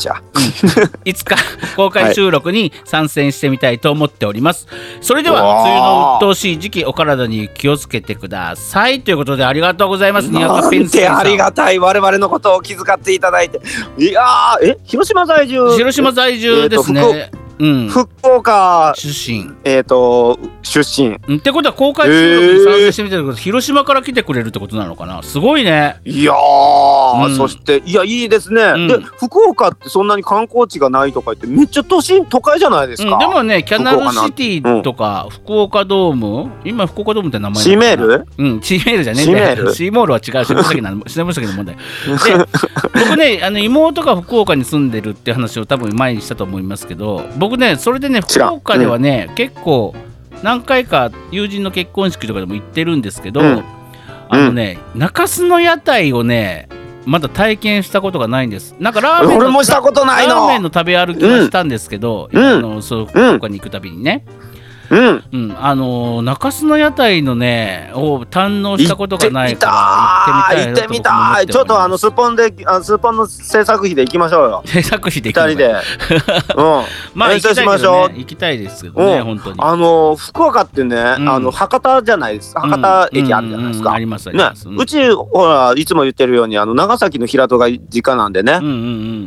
いつか公開収録に参戦してみたいと思っております。それでは梅雨の鬱陶しい時期お体に気をつけてください。ということでありがとうございます。なんてありがたい我々のことを気遣っていただいて。いやーえ広島在住広島在住ですね。えうん。福岡出身。えっ、と出身。うんってことは公開収録に参戦してみたいけど、広島から来てくれるってことなのかな？すごいね。いやー、うん。そしていやいいですね、ん。で福岡ってそんなに観光地がないとか言ってめっちゃ都心都会じゃないですか、うん、でもね、キャナルシティとか、福岡ドーム、今、福岡ドームって名前シーメール？うん、シーメールじゃねえんだよ。シーメール？シーモールは違う、下関なの、下関の問題。で、<laughs> 僕ね、あの妹が福岡に住んでるって話を多分前にしたと思いますけど、僕ね、それでね、福岡ではね、結構、何回か友人の結婚式とかでも行ってるんですけど、うん。あのね、中洲の屋台をね、まだ体験したことがないんです。なんかラーメンの俺もしたことないの。ラーメンの食べ歩きはしたんですけど、うん。あのそう福岡に行くたびにね。ううん。うん、あのー中洲の屋台のねを堪能したことがないから行ってみたい。ちょっとあのスッポンで、あスッポンの制作費で行きましょうよ。制作費で二人で。<laughs> うん。まあ行きしましょう。行きたいですけどね、うん。本当に。あの福岡ってね、ん。あの博多じゃないです。博多駅あるじゃないですか。ありますね。うちほらいつも言ってるようにあの長崎の平戸が実家なんでね、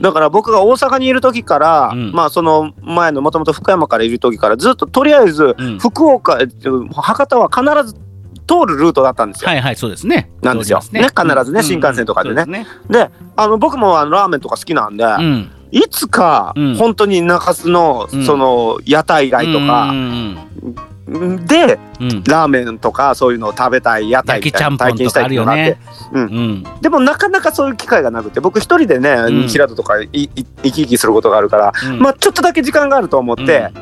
だから僕が大阪にいる時から、うん。まあその前のもともと福山からいる時からずっととりあえずうん福岡、えっと博多は必ず通るルートだったんですよ。はいはいそうですね。なんですよ。すね。必ずねうん。新幹線とかでね。そうすであの僕もあのラーメンとか好きなんで、うん。いつかうん。本当に中洲のうん。その屋台街とうかんでうん。うん。ラーメンとかそういうのを食べたい屋台みたいな体験したいっていうのがあって。うん。でもなかなかそういう機会がなくて僕一人でね、うん。平戸とかいい行き来することがあるから、うん。まあちょっとだけ時間があると思って、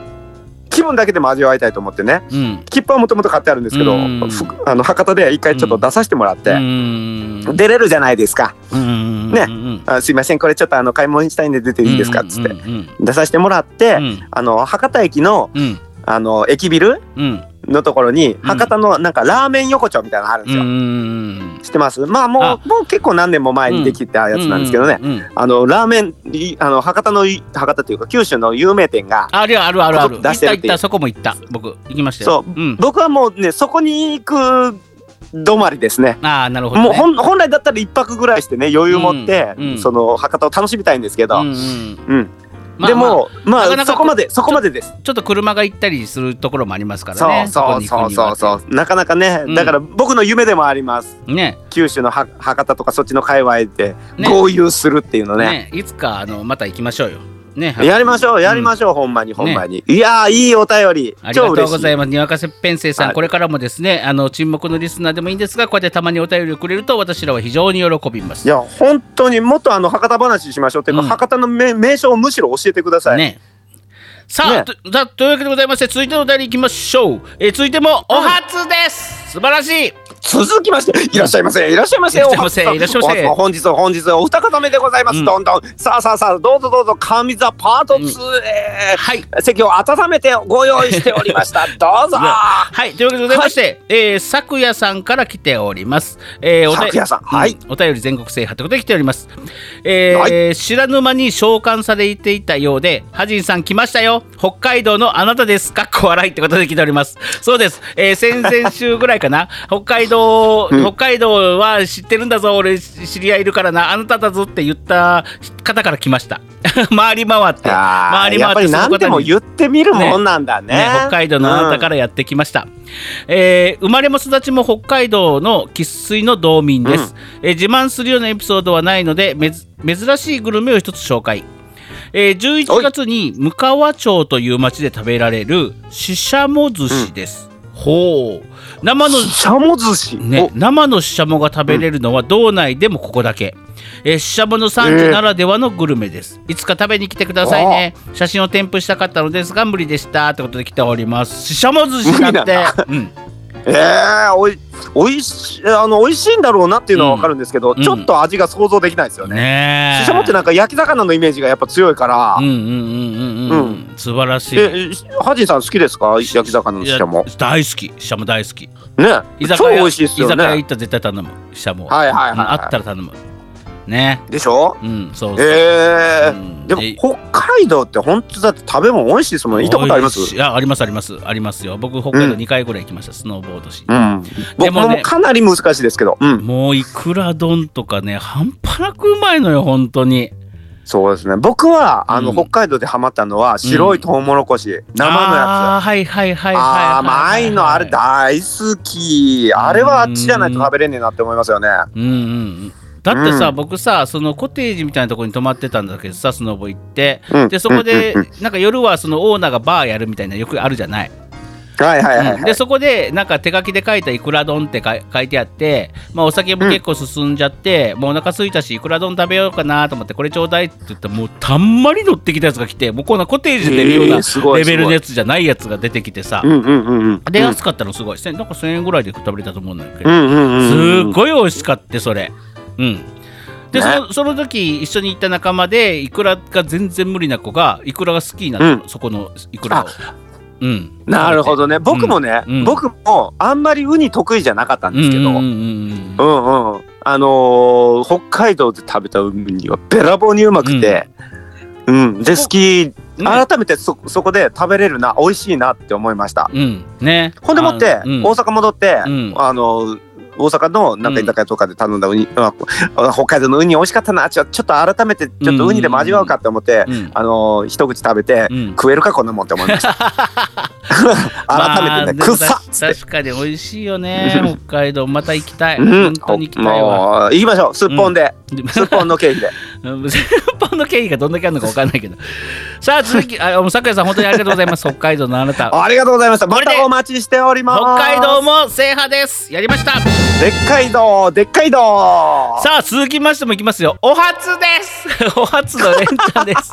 気分だけでも味わいたいと思ってね。うん。切符はもともと買ってあるんですけど、うん。ふあの博多で一回ちょっと出させてもらって、うん。出れるじゃないですか、うん。ね。うん。あすいませんこれちょっとあの買い物したいんで出ていいですかっつって、出させてもらって、うん。あの博多駅のうん。あの駅ビルうんのところに博多のなんかラーメン横丁みたいなのあるんですよ、うん知ってます？まあもうあ。もう結構何年も前にできたやつなんですけどね、うん。うん。あのラーメンいあの博多のい博多というか九州の有名店があるあるあるある。出してるっていう。行った行ったそこも行った。僕行きましたよ。そう。うん。僕はもうねそこに行く止まりですね。ああなるほどね。もう本本来だったら一泊ぐらいしてね余裕持って、うん。うん。その博多を楽しみたいんですけど、うんうん。うんまあでもまあなかなかそこまでそこまでです。ちょっと車が行ったりするところもありますからそうねそうそうそうそう。なかなかね、うん。だから僕の夢でもあります。うね。九州のは博多とかそっちの界隈でね。合流するっていうのね。ね。いつかあのまた行きましょうよねやりましょうやりましょう、ほんまにほんまに、いやーいいお便りありがとうございまます。にわかせペンセイさん、はいこれからもですね、あの沈黙のリスナーでもいいんですが、こうやってたまにお便りをくれると、私らは非常に喜びます。いや本当にもっとあの博多話しましょうっていうか、うん博多の名名称をむしろ教えてください、ね。さあ、ねとだというわけでございまして、続いてのお便りいきましょう。えー続いてもお初です。素晴らしい。続きましていらっしゃいませ。いらっしゃいませいらっしゃいませ。いらっしゃいませ。本日は本日はお二方目でございます、うん。どんどん。さあさあさあどうぞどうぞ。神座パート2へ、はい。席を温めてご用意しておりました。<laughs> どうぞ。はい、というわけでございまして、えー、昨夜さんから来ております。えー、お便昨夜さん。はい。うん。お便り全国制覇ということで来ております。えーは知らぬ間に召喚されていたようで、ハジンさん来ましたよ。北海道のあなたです。かっこ笑いってことで来ております。そうです。えー、先々週ぐらいかな。北海道、うん。北海道は知ってるんだぞ。俺知り合いいるからな。あなただぞって言った方から来ました。<laughs> 回り回って。あ回り回ってその方に何でも言ってみるもんなんだね。ね、北海道のあなたからやってきました、えー生まれも育ちも北海道の生粋の道民です、えー自慢するようなエピソードはないので珍しいグルメを一つ紹介。えー11月に向川町という町で食べられるししゃも寿司です、ほう。生のしゃも寿司、ね、生のししゃもが食べれるのは道内でもここだけ、えーししゃもの産地ならではのグルメです、いつか食べに来てくださいね。写真を添付したかったのですが無理でした。ってことで来ております。ししゃも寿司だって。うんえー、おいおいしあの美味しいんだろうなっていうのは分かるんですけど、うん。ちょっと味が想像できないですよね。ねえ。ししゃもってなんか焼き魚のイメージがやっぱ強いから、うんうんうんうんうん、うん、素晴らしい。えハジンさん好きですか？焼き魚のししゃも大好き。ししゃも大好き。ね。居酒屋超美味しいですよね。居酒屋行ったら絶対頼む。ししゃも、はいはいはい、うん。あったら頼むね。でしょ？うんそうそう、えー。うん。でもえ北海道って本当だって食べ物美味しいですもんね。行ったことあります？い。いやありますあります。ありますよ。僕北海道うん2回ぐらい行きました、スノーボードし、うん。僕でもねもかなり難しいですけど。うん。もういくら丼とかね半端なくうまいのよ本当に。そうですね。僕はあの、うん。北海道でハマったのは白いトウモロコシ、生のやつ。あーはいはいはいはいはい。あー甘いのあれ大好き。あれはあっちじゃないと食べれねえなって思いますよね。うんうんうんだってさ、うん。僕さそのコテージみたいなところに泊まってたんだけどさスノボ行って。うん。でそこでうんうんなんか夜はそのオーナーがバーやるみたいなよくあるじゃない、はいはいはい、でそこでなんか手書きで書いたいくら丼ってか書いてあって、まあ、お酒も結構進んじゃって、もうお腹空いたしいくら丼食べようかなと思ってこれちょうだいって言ったらもうたんまり乗ってきたやつが来てもうこんなコテージで出るようえなレベルのやつじゃないやつが出てきてさ、うんうんうんうん。で安かったのすごい。なんか1000円ぐらいで食べれたと思うんだけど、うんうんうんうんすごい美味しかったそれうん。で、ね。そのその時一緒に行った仲間でイクラが全然無理な子がイクラが好きになったの、そこのイクラを。うん。なるほどね。僕もね、うん。僕もあんまりウニ得意じゃなかったんですけど、うんうんうんうん。うん。あのー北海道で食べたウニはべらぼうにうまくて、うん、で好き、ね改めてそそこで食べれるな美味しいなって思いました。うん。ね。ほんでもって、大阪戻って、うん。あの大阪のなんか居酒屋とかで頼んだウニ、あ北海道のウニ美味しかったな。ちょちょっと改めてちょっとウニでも味わうかって思って、うんあの一口食べて、うん。食えるかこんなもんって思いました。<laughs> 改めてね、まあ確かに美味しいよね北海道。また行きたい。うん。本当に行きたいわ。行きましょう。すっぽんで、すっぽんの経費で。<laughs> うんスッポンの経緯がどんだけあるのか分かんないけど。さあ続き <laughs> あもう桜井さん本当にありがとうございます。北海道のあなた。ありがとうございました。またお待ちしております。北海道も制覇です。やりましたでっかい道、でっかい道。さあ続きましてもいきますよお初です <laughs> お初の連チャンです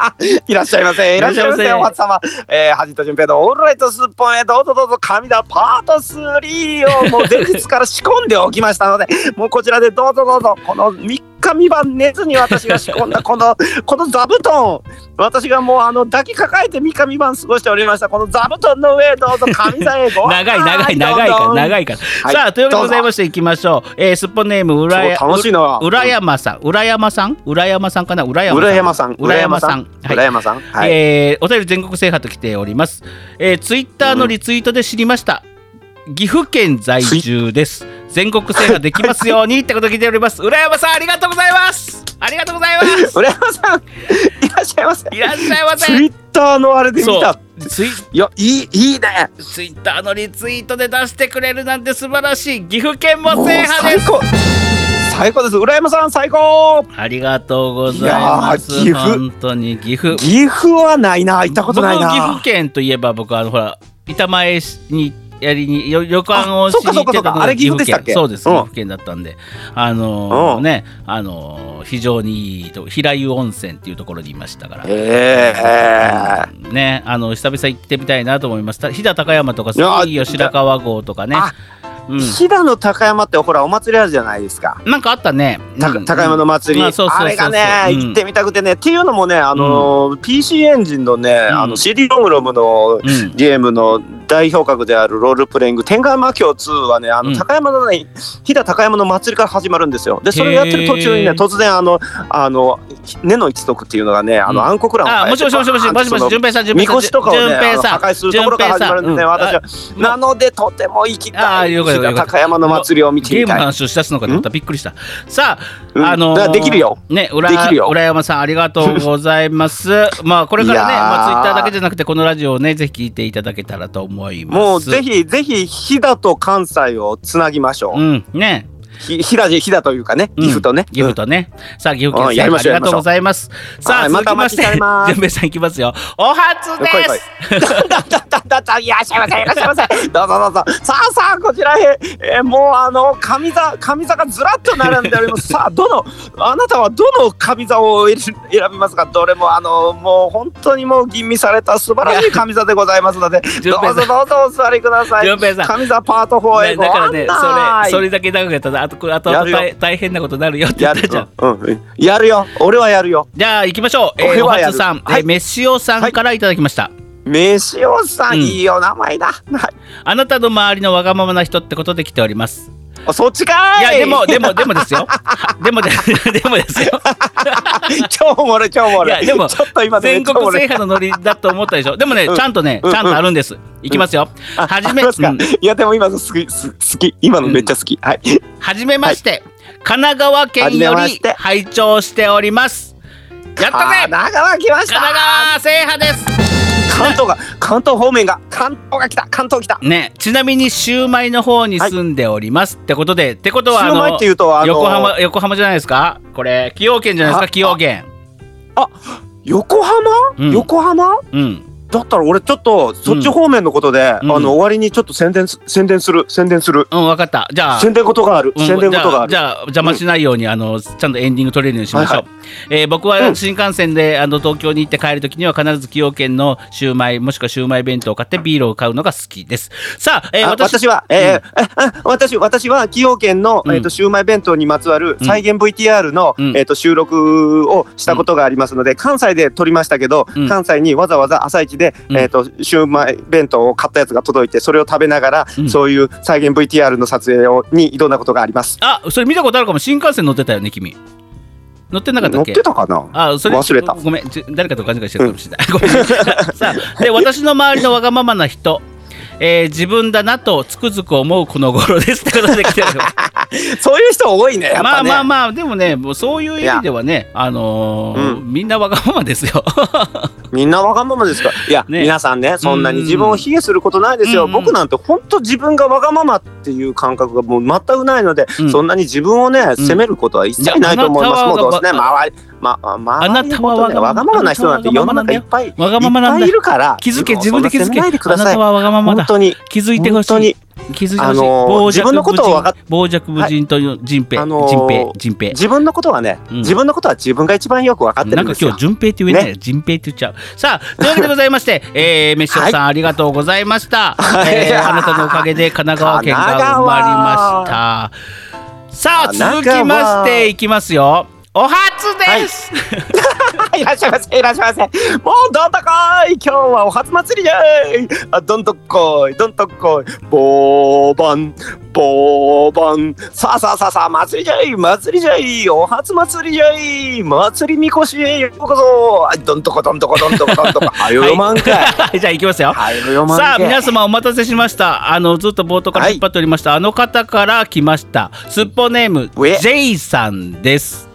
<laughs> いらっしゃいませ。いらっしゃいませ。いらっしゃいませお初様。えー、恥と順平のオールライトスッポンへどうぞどうぞ神田パート3をもう前日から仕込んでおきましたので、もうこちらでどうぞどうぞ。この3日3晩寝ずに私が仕込んだこの、<laughs> この座布団。私がもうあの抱きかかえて3日3晩過ごしておりました。この座布団の上へどうぞ神座へご長い長い長いから長い。いから、はいさあというわけでございましていきましょう、えっぽんネームうや楽しいな。浦山さん浦山さん？浦山さんかな？浦山浦山さん。浦山さんはい浦山さん。はい。えーお便り全国制覇と来ております、えー、ツイッターのリツイートで知りました、岐阜県在住です全国制覇できますようにってことで来ております浦山さんありがとうございますありがとうございます浦山さん、いらっしゃいませ。いらっしゃいませツイッターのあれで見そた。うツイいや、いい、いいね。ツイッターのリツイートで出してくれるなんて素晴らしい岐阜県も制覇です最高。最高です。浦山さん、最高。ありがとうございます岐阜本当に岐阜岐阜はないな、行ったことない僕岐阜な。県といえば僕あのほら板前にやりによ旅館をしに行ってたあれ岐阜でしたっけ？そうですうん。岐阜県だったんで。あのねあのー非常にいいと平湯温泉っていうところにいましたから。ええねあの久々行ってみたいなと思いました。飛騨高山とかすごいよ白川郷とかね。あうん。飛騨の高山ってほらお祭りあるじゃないですか。なんかあったね。たうん。高山の祭り、まあれがね、うん。行ってみたくてね。っていうのもねあのー、PC エンジンのね、ん。あの CD ロムロムのうん。ゲームの代表格であるロールプレイング「天下魔境2」はねあのうん。高山のね飛騨高山の祭りから始まるんですよ。でそれをやってる途中にね突然あのあの根の一族っていうのがねあの、うん。暗黒乱をあもしもしもしもしもしもし順平さん順み平さんこしとかをね破壊するところから始まるんでね私はなのでとても行きあたい高山の祭りを見てゲームのみたい話をしだすのかと思った。らびっくりした。さあ、うん。あのーできるよ。ね、浦山さんありがとうございます。<laughs> まあこれからね、まあツイッターだけじゃなくてこのラジオをねぜひ聞いていただけたらと思います。もうぜひぜひ飛騨と関西をつなぎましょう、うんね、ひ飛騨飛騨というかねうん。岐阜とね、岐阜とね。さあ岐阜県うんありがとうございます。さあましてまたお待ちしております。<laughs> 順平さんいきますよ。お初です。だだだだだいらっしゃい。ませいらっしゃいませどうぞどうぞ。さあさあこちらへ、えーもうあの上座上座がずらっと並んでおります。<laughs> さあどのあなたはどの上座を選選びますか？どれもあのもう本当にもう吟味された素晴らしい上座でございますので。どうぞどうぞお座りください。順平さん。上座パート4へだからね、内それそれだけ長くやった。らあとこれあと大大変なことになるよって言やるったじゃん。うん、うん、やるよ俺はやるよ。じゃあ行きましょう。えー、お俺はやる。初さん、はい。えー、メシオさんからいただきました。飯尾さん、うん。いいよ。名前だ、はい。あなたの周りのわがままな人ってことで来ております。あそっちかい。いやでもでもでもですよ。はでもででもですよ。<laughs> 超おもろい超おもろい。いやでもちょっと今全国制覇覇のノリだと思ったでしょ。でもね、うん。ちゃんとね、うんちゃんとあるんです。いきますよ。はじめ、うん。いやでも今の好きす好き。今のめっちゃ好き、はい。はじめまして、神奈川県より拝聴しております。やった神ぜ奈川来ました。神奈川制覇です関東が関東方面が関東が来た関東来た。ね、ちなみにシューマイの方に住んでおります、ってことで、ってことはあシューマイのっていうとあの横浜横浜じゃないですか？これ崎陽軒じゃないですか？あ崎陽軒。横浜、うん。横浜？うんだったら俺ちょっとそっち方面のことで、うん。あの終わりにちょっと宣伝す宣伝する宣伝する。うん分かった。じゃあ。宣伝事がある、うん宣伝事がある。じゃあじゃあ邪魔しないように、あのちゃんとエンディング取れるようにしましょう、はいえー僕はうん。新幹線であの東京に行って帰るときには必ず崎陽軒のシューマイもしくはシューマイ弁当を買ってビールを買うのが好きです。さあ、えーあ私は、えー私私は崎陽軒の、うん。えー、とシウマイ弁当にまつわるうん。再現 VTR の、うん。えー、と収録をしたことがありますので、関西で撮りましたけど、うん。関西にわざわざ朝一でで、うん。えっ、とシューマイ弁当を買ったやつが届いてそれを食べながら、うん。そういう再現 VTR の撮影をに挑んだことがあります。あそれ見たことあるかも。新幹線乗ってたよね君。乗ってなかった乗っっけてたかな？あそれ忘れた。ごめんち誰かと勘違いしてるかもしれない、ごめん。<laughs> さあで私の周りのわがままな人えー自分だなとつくづく思うこの頃ですってことで来てる。<laughs> そういう人多いねやっまあまあまあでもねもうそういう意味ではねあのーうみんなわがままですよ。<laughs> みんなわがままですか？らいや、ね。皆さんねそんなに自分を卑下することないですよ、うん僕なんて本当自分がわがままっていう感覚がもう全くないので、うん。そんなに自分をね責めることは一切ないと思います、もうどうせね周りまあ周あなたはりのことねわがままな人なんて世の中いっぱいわがままなんだいっぱいいるから気づけ自分で気づけ。あないたはわがままだ。本当に気づいてほしい気づいてほしい、あのー自分のことをわかっ傍若無人という人平、あのー人平。自分のことはね、うん。自分のことは自分が一番よく分かってなんかるんですよ。今日順平って言えないよ、順平って言っちゃう。さあというわけでございまして、<laughs> えー、メッションさん、ありがとうございました、はい。えー、あなたのおかげで神奈川県が生まれました。さあ続川きましていきますよお初です、い。<laughs> らっしゃいませ。いらっしゃいませ。もうどんとこい。今日はお初祭りじゃい。あどんとこい。どんとこい。ボーバンボーバンさあさあさあさあ祭りじゃい。祭りじゃい。お初祭りじゃい。祭りみこしへようこそ。あどんとこどんとこどんとこどんとこ。はよよまんかい <laughs> はい。<laughs> じゃあいきますよ。はよよまんさあ皆様お待たせしました。あのずっと冒頭から引っ張っておりました、あの方から来ました。すっぽネームうえ J さんです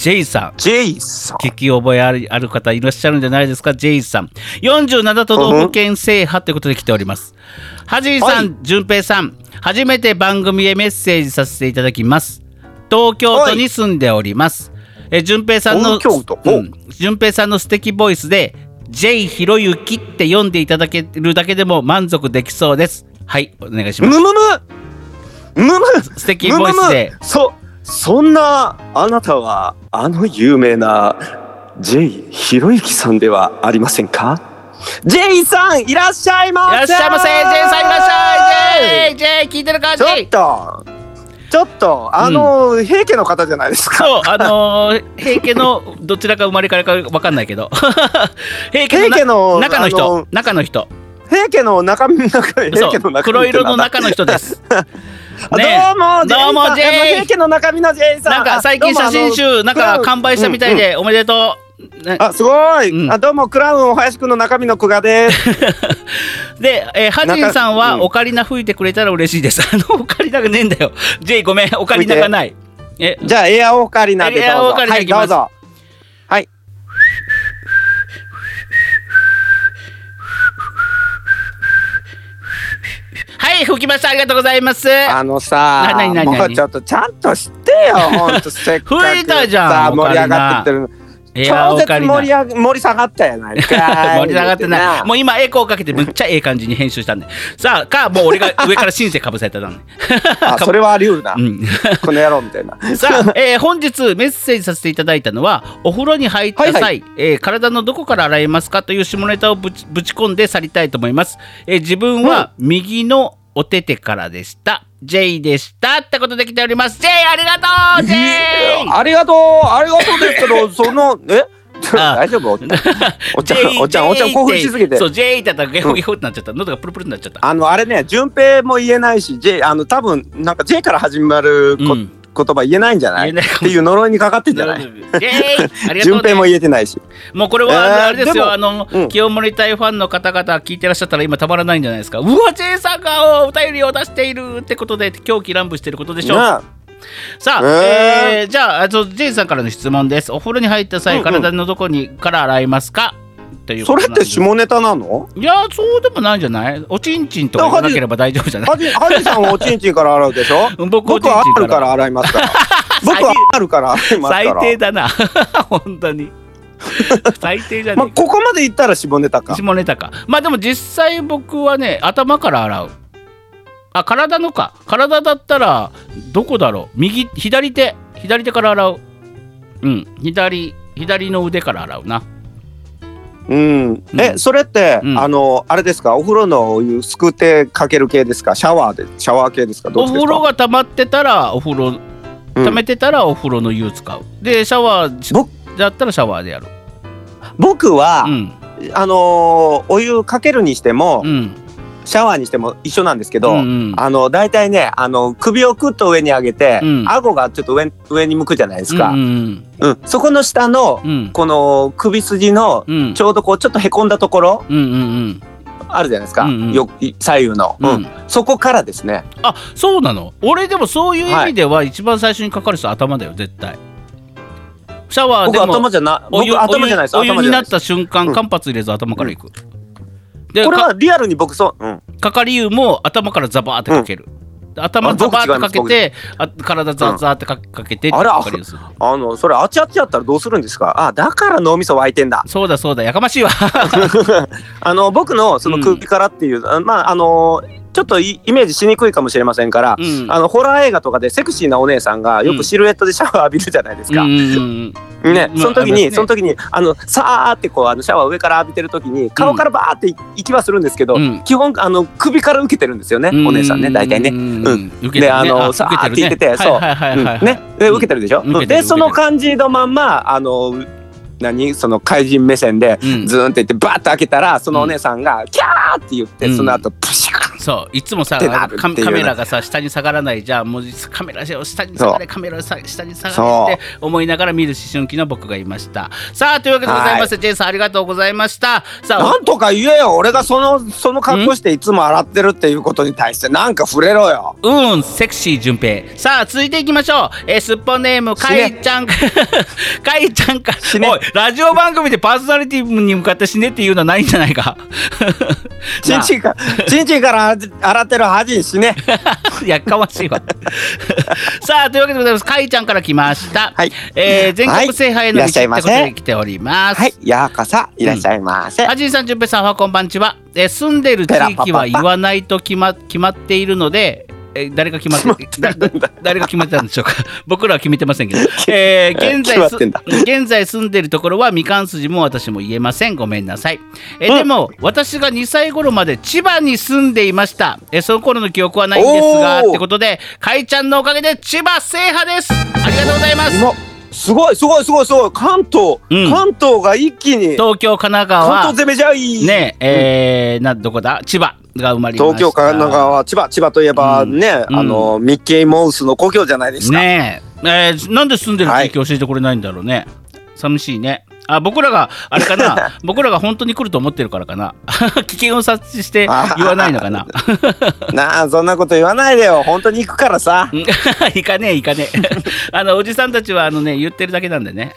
J さん。ジェイさん。聞き覚えあるある方いらっしゃるんじゃないですか？J さん。47都道府県制覇ということで来ております。はじいさはい。ん淳平さん。初めて番組へメッセージさせていただきます。東京都に住んでおります。え淳平さんの東京都？うん。淳平さんの素敵ボイスで J ひろゆきって読んでいただけるだけでも満足できそうです。はいお願いします。むむむ。むむ。素敵ボイスで。むむむ。そそんなあなたはあの有名な J ひろゆきさんではありませんか？J さんいらっしゃいませ！いらっしゃいませ！J さんいらっしゃい！J, J 聞いてるかちょっとちょっとあの、平家の方じゃないですか。そう、あのー平家のどちらか生まれからか分かんないけど。<laughs> 平家の中の人。中の人。平家の中身の中平家の中身黒色の中の人です。あ <laughs> ねどうもどうも J あの平家の中身の J さん。なんか最近写真集なんか完売したみたいでおめでとう、ね。あすごい、うん。あどうもクラウンお林くんの中身の久我です。<laughs> で、えー、ハジンさんはオカリナ吹いてくれたら嬉しいです。あのオカリナがねえんだよ。J ごめん、オカリナがない。え、じゃあエアオカリナでどうぞ。エアオカリナはいいきます。どうぞ。はいはい、吹きました。ありがとうございます。あのさななになになに？もうちょっとちゃんとしてよほんと <laughs> せっかく吹いたじゃんさ盛り上がってってる超絶盛り上が盛り下がったやないかい。盛り上がってない。もう今エコーかけてむっちゃええ感じに編集したんで。<laughs> さあ、か、もう俺が上からシンセかぶされたんで。<laughs> あそれはあり得るな、うん。この野郎みたいな。<laughs> さあ、えー本日メッセージさせていただいたのはお風呂に入った際、はいはえー体のどこから洗いますかという下ネタをぶちぶち込んで去りたいと思います、えー自分は右のお手手からでした、J でしたってことで来ております。J ありがとう J! ありがとうありがとうですけどそのえ？あ大丈夫？おっちゃんおっちゃんおっちゃん興奮しすぎて。そう J ってたらゲホゲホってなっちゃった。喉がプルプルになっちゃった。あのあれね順平も言えないし J あの多分なんか J から始まるこ、うん言葉言えないんじゃない？言えないかも。っていう呪いにかかってんじゃない？順平もね、言えてないし。もうこれはえーあれですよ、でもあの、うん。清盛隊ファンの方々聞いてらっしゃったら今たまらないんじゃないですか？うわ J さんがお便りを出しているってことで狂気乱舞してることでしょ？う、さあ、えー。えーじゃああと J さんからの質問です。お風呂に入った際、体のどこにから洗いますか？というこそれって下ネタなの？いやそうでもないんじゃない？おちんちんとか言わなければ大丈夫じゃない？はじはじさんはおちんちんから洗うでしょ？僕 <laughs> 僕はんちんかあるからら洗いますから。僕はあるから洗いますか最ら低だな。<laughs> 本当に。<laughs> 最低じゃねまあここまで言ったら下ネタか。下ネタか。まあでも実際僕はね頭から洗う。あ体のか。体だったらどこだろう？右左手。左手から洗う。うん。左左の腕から洗うなうん。えうん。それってうん。あのあれですか？お風呂のお湯すくってかける系ですか？シャワーでシャワー系ですか？おちですか？風呂が溜まってたらお風呂うん。溜めてたらお風呂の湯使う。でシャワー僕だったらシャワーでやる。僕はうん。あのーお湯かけるにしても、うんシャワーにしても一緒なんですけど、うんうん。あの大体ねあの首をクッと上に上げて、うん。顎がちょっと上上に向くじゃないですか、ううんん。うん。そこの下のうん。この首筋のうん。ちょうどこうちょっとへこんだところうんうんうん。あるじゃないですか、うんうん。よ左右の、うん。うん。そこからですね。あそうなの？俺でもそういう意味では一番最初にかかる人は頭だよ絶対。シャワーでも僕頭じゃなお湯僕頭じゃないです。お湯になっ頭じゃないです。た瞬間うん。間髪入れず頭からいく、でこれかはリアルに僕そう、うん、かかり湯も頭からザバーってかける、で頭あザバーってかけ僕てあ体ザーザーってかかけてあれかかり湯するあのそれあちあちやったらどうするんですか？あだから脳みそ湧いてんだ。そうだそうだ。やかましいわ。<laughs> <laughs> あの僕のその首からっていう、あまああのちょっとイイメージしにくいかもしれませんから、うん。あのホラー映画とかでセクシーなお姉さんがよくシルエットでシャワー浴びるじゃないですか。うんね、まあその時に、ますね。その時にあのさーってこうあのシャワー上から浴びてる時に顔からバーって行きはするんですけど、うん。基本あの首から受けてるんですよね、お姉さんね大体ね。うん。ね。であの受さーって言っててそう。ね。で受けてるでしょ、でその感じのまんまあの何？その怪人目線でうん。ズーンって言ってバーッと開けたらそのお姉さんがキャーって言って、うん。その後プシャーそう。いつもさカメラがさ下に下がらない。じゃんもうカメラを下に下がれ。カメラ下に下がれって思いながら見る思春期の僕がいました。さあというわけでございまして、ジェイさんありがとうございました。さあなんとか言えよ。俺がそのその格好していつも洗ってるっていうことに対してなんか触れろよ。うん、セクシー順平。さあ、続いていきましょう。えー、すっぽんネーム、かいちゃん。か、かいちゃんか、ね。おい、ラジオ番組でパーソナリティに向かって死ねっていうのはないんじゃないか。<laughs> チンチンかチンチンから洗ってる恥にしね <laughs> やかましいわ。<laughs> さあ、というわけでございます。かいちゃんから来ました。はいえー全国制覇への道ってことで来ております。はいようこそいらっしゃいませ、はじいさん、じゅんぺいさん、おはこんばんちは。えー住んでる地域は言わないと決ま決まっているので、えー誰が決まって <laughs> 誰が決まってたんでしょうか？<laughs> 僕らは決めてませんけど、<laughs> えー現在現在住んでるところはみかん筋も私も言えません。ごめんなさい、えーでも私が2歳頃まで千葉に住んでいました、えーその頃の記憶はないんですがってことでかいちゃんのおかげで千葉制覇です。ありがとうございます。今すごいすごいすごいすごい。関東、うん。関東が一気に東京神奈川関東攻めじゃいねえーなどこだ？千葉が生まれました。東京神奈川千葉千葉といえばうん。ね、うん。あのミッキーモウスの故郷じゃないですか、ねえ。えーなんで住んでる地域教えてくれないんだろうね、寂しいねあ僕らがあれかな？<laughs> 僕らが本当に来ると思ってるからかな？<laughs> 危険を察知して言わないのかな？<laughs> なあそんなこと言わないでよ。本当に行くからさ。うん。いかねえいかねえ。あのおじさんたちはあのね言ってるだけなんでね。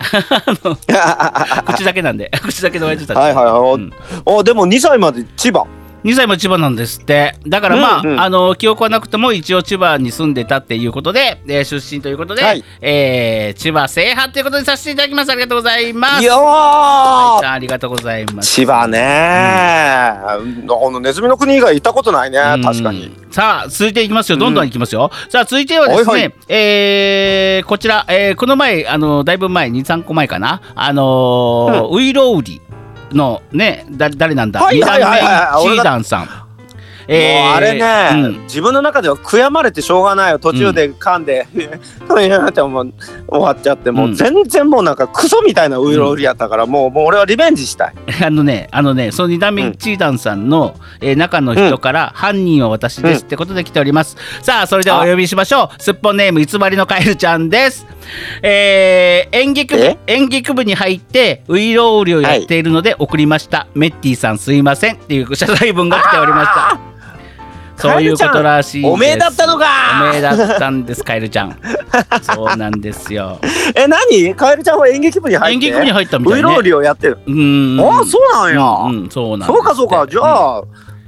口だけなんで。口だけの親父たちは。いはいはい、おうん。おでも2歳まで千葉2歳も千葉なんですって。だからまあ,、うんうん。あの記憶はなくても一応千葉に住んでたっていうことで、えー出身ということで、はい。えー千葉制覇ということにさせていただきますありがとうございます。よはーいちゃんありがとうございます。千葉ね、あのネズミの国以外行ったことないね。確かに。うんさあ続いていきますよ。どんどんいきますよ、さあ続いてはですね、はいはい。えーこちら、えーこの前あのだいぶ前23個前かな。あのーウイロウリのねだ誰なんだ？はいはいはいはさん。もうあれね、うん。自分の中では悔やまれてしょうがないよ。途中で噛んで、<laughs> ってもう終わっちゃってもう全然もうなんかクソみたいなウイロウリやったから、もうもう俺はリベンジしたい。<laughs> あのね、あのね、その二段目うん。チーダンさんの、えー中の人から、犯人は私ですってことで来ております。さあ、それではお呼びしましょう。すっぽんネーム偽りのカエルちゃんです。えー演劇部え？演劇部に入ってウイロウリをやっているので送りました。メッティさんすいませんっていう謝罪文が来ておりました。そういうことらしいです。おめえだったのかおめえだったんです、カエルちゃん。<laughs> そうなんですよ。え何？カエルちゃんは演劇部に入って？演劇部に入ったみたいね。ウイロウリをやってる、うーん。ああそうなんや、うんうん、そうなんそうかそうかじゃあ、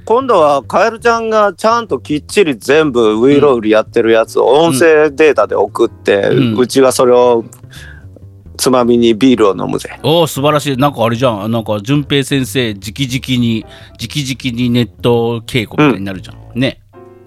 今度はカエルちゃんがちゃんときっちり全部ウイロウリやってるやつを音声データで送って、ううんちがそれをつまみにビールを飲むぜ。おお素晴らしい。なんかあれじゃん。なんか順平先生直々に直々にネット稽古みたいになるじゃん、ね。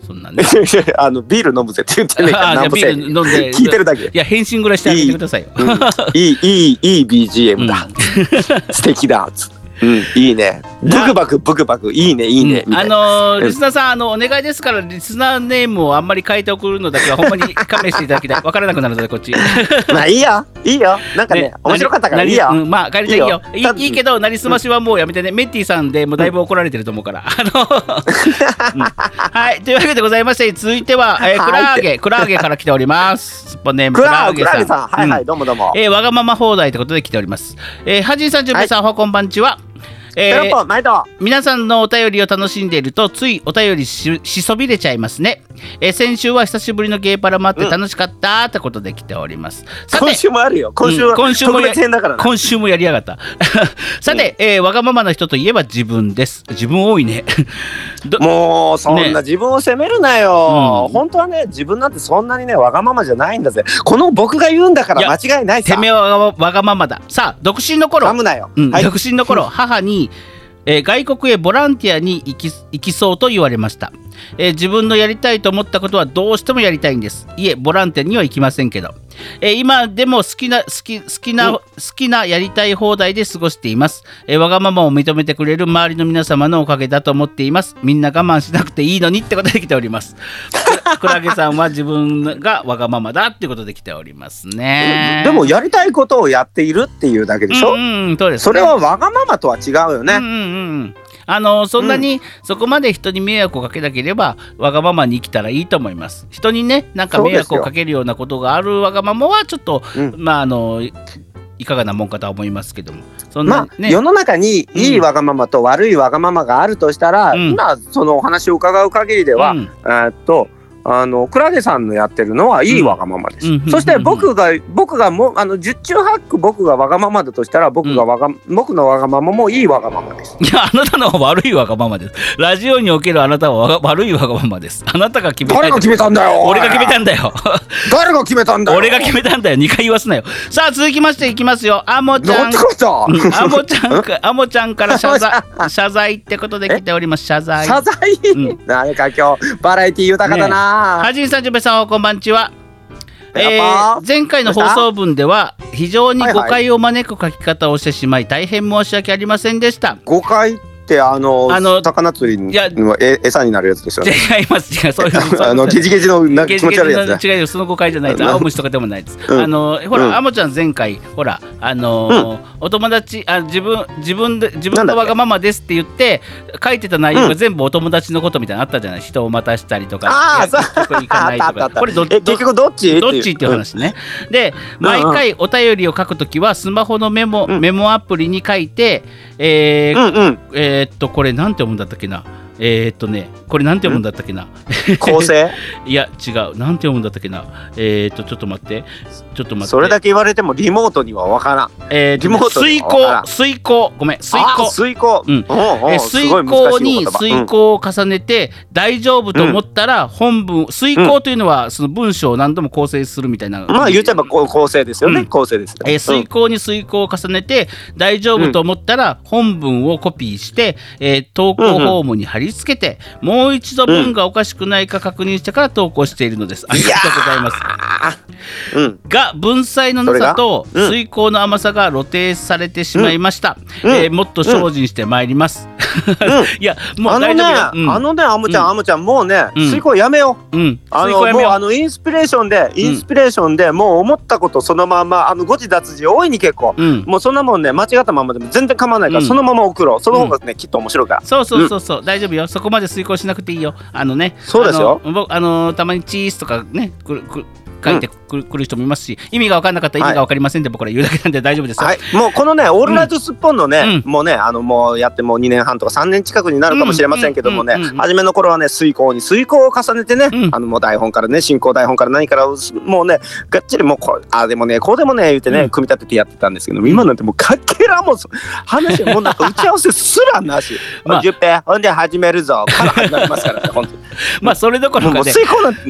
そんなんね。<laughs> あのビール飲むぜって言ってねえかビール飲んで聞いてるだけ。いや返信ぐらいしてあげてくださいよ。うんいいいいいい BGM だ、<laughs> 素敵だつうんいいね。ブクバクブクバクいいねいいねみたあ。のーリスナーさんあのお願いですからリスナーネームをあんまり変えて送るのだけはほんまに勘弁していただきたい。<laughs> 分からなくなるのでこっち。<laughs> まあいいよ。いいよ。なんかね面白かったからいいよ。うんまあ帰りたいいいよ。いいいよいけどなりすましはもうやめてね、メッティさんでもうだいぶ怒られてると思うから、あの、うん。はい。というわけでございまして続いては、えー、クラーゲクラーゲから来ております。スッポンネームクラーゲ。さん。はいはいうん。どうもどうも。えーわがまま放題ということで来ております。えー、はじいさん、じゅんぺいさん、おはこんばんちは。えー。皆さんのお便りを楽しんでいるとついお便りししそびれちゃいますね、えー先週は久しぶりのゲーパラもあって楽しかったってことで来ております、今週もあるよ。今週はうん今週も。今週もやりやがった。<laughs> さて、えーわがままな人といえば自分です。自分多いね。ど <laughs> もうそんね。な自分を責めるなよ、うん。本当はね自分なんてそんなにねわがままじゃないんだぜ。この僕が言うんだから間違いないさ。てめえはわがままだ。さあ独身の頃。噛むなよ、うんはい。独身の頃母に、えー外国へボランティアに行き行きそうと言われました、えー自分のやりたいと思ったことはどうしてもやりたいんです。いえボランティアには行きませんけど、えー今でも好きな好き好きな、うん。好きなやりたい放題で過ごしています、えーわがままを認めてくれる周りの皆様のおかげだと思っています。みんな我慢しなくていいのにってことで来ております。クラゲさんは自分がわがままだってことで来ておりますね。でもやりたいことをやっているっていうだけでしょ、うんうん、そうですね。それはわがままとは違うよね、うんうんうんあのそんなにそこまで人に迷惑をかけなければわがままに生きたらいいと思います。人にねなんか迷惑をかけるようなことがあるわがままはちょっと、うん。まああのいかがなもんかとは思いますけども。そんまあ、世の中にいいわがままと悪いわがままがあるとしたら、うん。今そのお話を伺う限りでは、うん。えーっとあのクラゲさんのやってるのはいいわがままです。うんそして僕が僕がもあの十中八九僕がわがままだとしたら僕がわが、僕のわがままもいいわがままです。いやあなたのは悪いわがままです。ラジオにおけるあなたはわが悪いわがままです。あなたが決めたい誰が決めたんだよ。俺が決めたんだよ。誰が決めたんだよ。俺が決めたんだよ。2回言わすなよ。さあ続きましていきますよ。あもちゃなん。あもちゃんか、<laughs> あもちゃんから謝罪、謝罪ってことで来ております。謝罪。謝罪、うん。<laughs> なんか今日バラエティ豊かだな、はじんさん、じゅんぺいさん、こんばんちは。えー前回の放送分では非常に誤解を招く書き方をしてしまい大変申し訳ありませんでした。誤解？ってあのあの魚釣りいやのえ餌になるやつですよね。<laughs> 違います違うそういう <laughs> あのゲジゲジのな気持ち悪いやつね。違うよその誤解じゃないですうん。青虫とかでもないです、うん。あのほら、うん。あもちゃん前回ほらあのーお友達あ自分自分で自分のわがままですって言って書いてた内容が全部お友達のことみたいなのあったじゃない？人を待たしたりとかああいや結局行かないとか。これどえ結局どっち？どっち？っていう話ね。でうん毎回お便りを書くときはスマホのメモ、うん。メモアプリに書いて、えーうんうん。えーっとこれなんて読むんだったっけなえーっとねこれなんて読むんだったっけな？構成？<laughs> いや違う。なんて読むんだったっけな？えーっとちょっと待って。ちょっと待って。それだけ言われてもリモートにはわからん。えーリモートで水わからん。耕水耕。ごめん水あ耕。水耕。うん。おうおうえ水耕に水耕を重ねて大丈夫と思ったら本文水耕というのはその文章を何度も構成するみたいな。うん。まあ言っちゃえば構成ですよね、うん。構成ですよえー水耕に水耕を重ねて大丈夫と思ったら本文をコピーして、えー投稿フォームに貼り付けて、もう一度文がおかしくないか確認してから投稿しているのです。ありがとうございます。うんうんが文才のなさとそれが？うん水耕の甘さが露呈されてしまいました。うんえーもっと精進してまいります。<laughs> いやもうあのね、あのね、あむちゃん、うん。あむちゃん、もうね、うん。水耕やめよう。うん、あの、水耕やめよう。もう、あの、インスピレーションで、インスピレーションで、もう思ったことそのまま、あの、誤字脱字大いに結構。うん。もうそんなもんね、間違ったままでも全然構わないから、うん。そのまま送ろう。その方がね、きっと面白いから。そうそうそうそう、大丈夫よ。そこまで遂行しなくていいよ。あのね、そうですよ。あの僕あのたまにチーズとかね、くるくる書いてくる,、人もいますし、意味が分かんなかったら意味が分かりませんって僕ら言うだけなんで大丈夫ですよ。はい、もうこのね、オールライトスッポンのね、うもうね、あの、もうやってもう2年半とか3年近くになるかもしれませんけどもね初めの頃はね、遂行に遂行を重ねてね、うん。あの、もう台本からね、進行台本から何から、もうね、がっちりもうこう、ああでもね、こうでもね、言ってね、うん。組み立ててやってたんですけど、今なんてもうかけらもそ、話もうなんか打ち合わせすらなし。<laughs> まあ。10平、ほんで始めるぞ、から始まりますからね、本当に。<laughs> まあそれどころかね、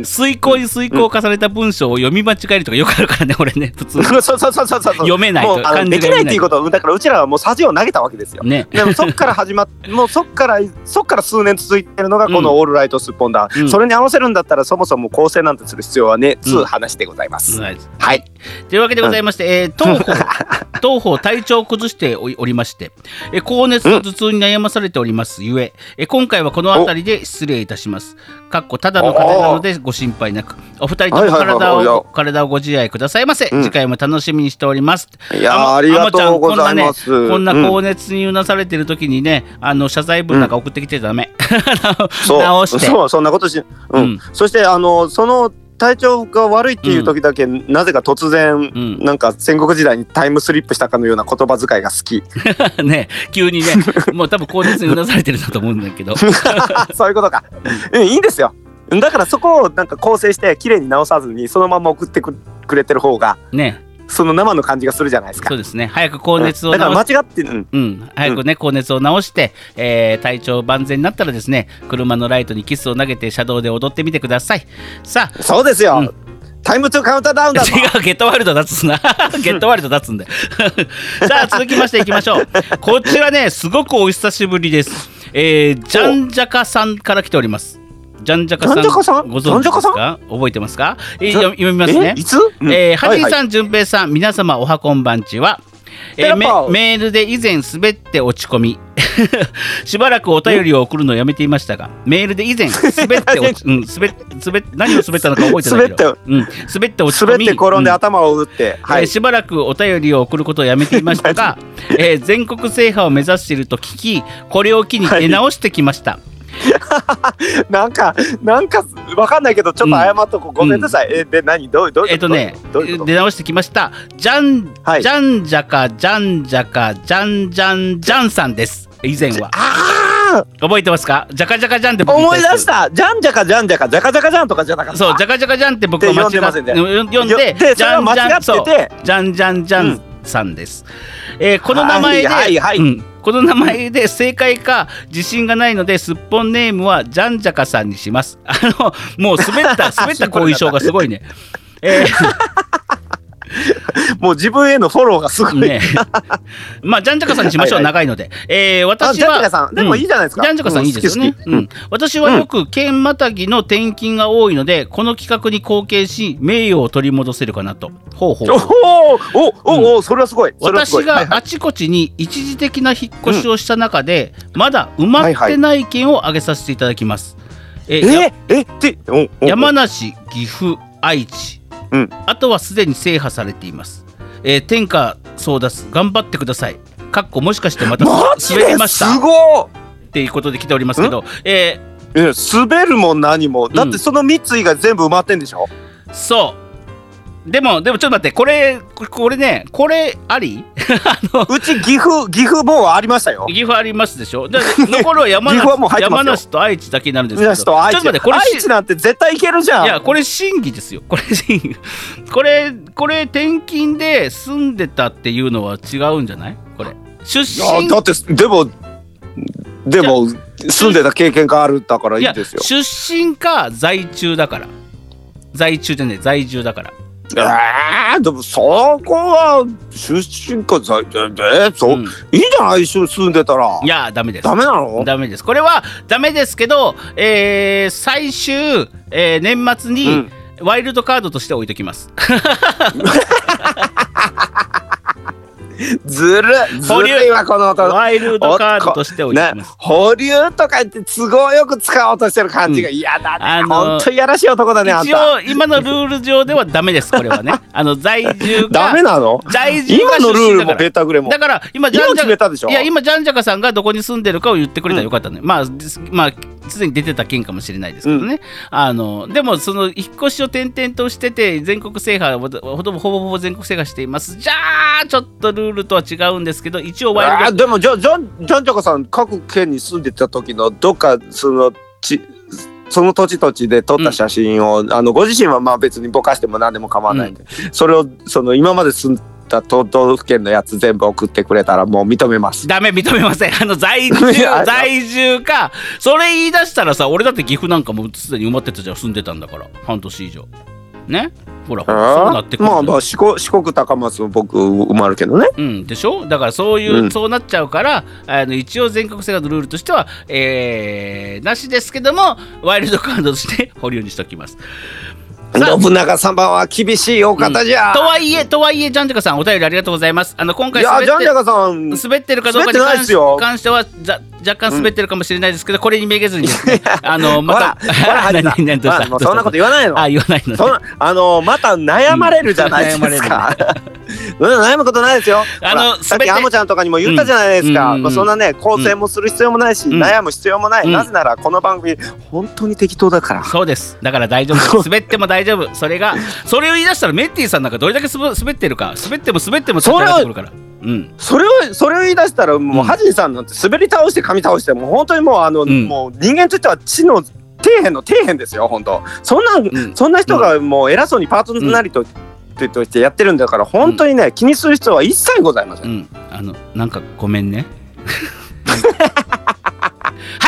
遂行に遂行を重ねた文章を読み間違えるとかよくあるからね、俺ね、<laughs> 普通。に。そうそうそうそうそう。読めないと漢字できないっていうことを、だからうちらはもうさじを投げたわけですよ。ね。でもそっから始まっもうそっからそっから数年続いてるのがこの「オールライトスッポンだ」うん。それに合わせるんだったらそもそも構成なんてする必要はねつう話でございます、はいはいというわけでございまして、えー当方 <laughs> 当方体調を崩しておりましてえ高熱と頭痛に悩まされておりますゆええ今回はこの辺りで失礼いたします。かっこただの風邪なのでご心配なくお二人とも体はいを体をご自愛くださいませ、次回も楽しみにしております。いやありがとうございます。こんなねこんなうん高熱にうなされてる時にねあの謝罪文なんか送ってきてダメ、<laughs> そう。直して。そうそんなことし、うん。うん。そしてあのその体調が悪いっていう時だけ、なぜか突然、ん。なんか戦国時代にタイムスリップしたかのような言葉遣いが好き。<laughs> ね急にねもう多分高熱にうなされてるんだと思うんだけど。<laughs> そういうことか、うん、いいんですよ。だからそこをなんか構成して綺麗に直さずにそのまま送ってくくれてる方がねその生の感じがするじゃないですか。そうですね。早く高熱をだから間違ってうん。うん、早くね、高熱を治して、えー体調万全になったらですね車のライトにキスを投げて車道で踊ってみてください。さあ。そうですよ、うん。タイムトゥカウンターダウンだぞ。違う、ゲットワイルド立つな。<laughs> ゲットワイルド立つんで。さあ、続きましていきましょう。こちらね、すごくお久しぶりです。えー、ジャンジャカさんから来ております。ジャンジャカさん、ジャンジャカさん？ご存知ですか？覚えてますか、えー、読読みますね。え。いつ、うん。えー、はじい。はいさん、じゅんぺいさん、皆様おはこんばんちは。えー、メメールで以前滑って落ち込み。<laughs> しばらくお便りを送るのをやめていましたがメールで以前 <laughs> 滑って落ち、<laughs> うん、滑っ滑っ何を滑ったのか覚えてないけど。滑ってうん、滑って落ち込み。滑って転んでう頭を打って、はい。えーしばらくお便りを送ることをやめていましたが、えー全国制覇を目指していると聞きこれを機に出直してきました、<laughs> なんかなんかわかんないけどちょっと謝っとこう、ごめんなさい、えで何？どうどうえっとねどういうこと？出直してきました。じゃん、はい。じゃんじゃかじゃんじゃかじゃんじゃんじゃんさんです。以前は。あ覚えてますか？じゃかじゃかじゃんって思い出した。じゃんじゃかじゃんじゃかじゃかじゃかじゃんとかじゃなかった？そうじゃかじゃかじゃんって僕は間違って読んでませんね。うんじゃんじゃんじゃんさんです、えーこの名前で、はいはいはい。うん。この名前で正解か自信がないのですっぽんネームはじゃんじゃかさんにします。あのもう滑った <laughs> 滑った後遺症がすごいね。え <laughs> もう自分へのフォローがすごい、ーね。まあじゃんじゃかさんにしましょうはいはい。長いので、えーあ私じゃんじゃかはさん。でもいいじゃないですか、ジャンジャカさんいいですよね。うん、私はよく県またぎの転勤が多いので、この企画に貢献し、名誉を取り戻せるかなと。ほうほう。おおおおお、それはすごい。ご私いはいはい。があちこちに一時的な引っ越しをした中で、まだ埋まってない県を挙げさせていただきます。えやええっておお。山梨、岐阜、愛知、うん。あとはすでに制覇されています。えー天下争奪頑張ってください。かっこもしかしてまた滑りでました？っすごていうことで来ておりますけど、えいえ滑るも何も。だってその3つ以外全部埋まってんでしょ、ーそう。でも、でもちょっと待って、これ、これね、これあり？<laughs> うち岐阜岐阜もうありましたよ。岐阜ありますでしょ？で残るは <laughs> 山岐阜はもう梨入ってますよ。山梨と愛知だけになるんですけど。宮下と愛知ちょっと待ってこれ愛知なんて絶対いけるじゃん。いやこれ審議ですよ。これ審議 <laughs> これこれ転勤で住んでたっていうのは違うんじゃない？これ。出身だってでもでも住んでた経験があるだからいいですよ。出身か在中だから。在中じゃねえ在住だからえー、でもそこは出身か在えそう、うん。いいじゃない一緒に住んでたら。いやダメです。ダメなの？ダメです。これはダメですけど、えー最終、えー年末に、うん。ワイルドカードとして置いときます。<laughs> ずるずるいわこの音。ワイルドカードとして置います。、保留とか言って都合よく使おうとしてる感じが嫌だね、あのほんといやらしい男だねあん一た応今のルール上ではダメですこれはね。あの在住がダメなの？在住が今のルールもベタグレもだから今ジャ今ンジャ決めたでしょ？いや今ジャンジャカさんがどこに住んでるかを言ってくれたらよかったね、まあですまあすでに出てた県かもしれないですけどね、あのでもその引っ越しを転々としてて全国制覇をほほぼほぼほぼ全国制覇しています。じゃあちょっとルールとは違うんですけど一応ワイルドあーでもじゃあジャンジャンジャカさん各県に住んでた時のどっかそのちその土地土地で撮った写真を、あのご自身はまあ別にぼかしても何でも構わないんで、それをその今まで住んだ都道府県のやつ全部送ってくれたらもう認めます。ダメ認めません。あの在住 <laughs> 在住かそれ言い出したらさ俺だって岐阜なんかもうすでに埋まってたじゃん住んでたんだから半年以上。ね？ほらほらそうなってくるまあまあ四国四国高松も僕埋まるけどね。うん、でしょ？だからそういう、うん。そうなっちゃうからあの一応全国制覇のルールとしては、えーなしですけどもワイルドカードとして保留にしておきます。信長様は厳しいお方じゃ。とはいえとはいえジャンジャカさんお便りありがとうございますあの今回滑ってジャンジャカさん。滑ってるかどうかに関しですよ関しては若干滑ってるかもしれないですけど、これにめげずにですね <laughs> あのまた、ほら、はじさん何何どうしそんなこと言わないの。あ言わないのね。あのまた悩まれるじゃないですか。うん、<laughs> 悩むことないですよ。あのさっきアモちゃんとかにも言ったじゃないですか。うん。まあそんなね構成もする必要もないし、うん。悩む必要もない。うん。なぜならこの番組本当に適当だから。そうです。だから大丈夫。<laughs> 滑っても大丈夫。それがそれを言い出したらメッティさんなんかどれだけ滑ってるか滑っても滑っても立ち上がってくるからうん。それをそれを言い出したらもう、うんハジンさんなんて滑り倒して噛み倒してもう本当にもうあの、ん。もう人間としては地の底辺の底辺ですよ本当。そんな、んそんな人がもう偉そうにパートナリと、としてやってるんだから本当にね、気にする必要は一切ございません。あのなんかごめんね <laughs>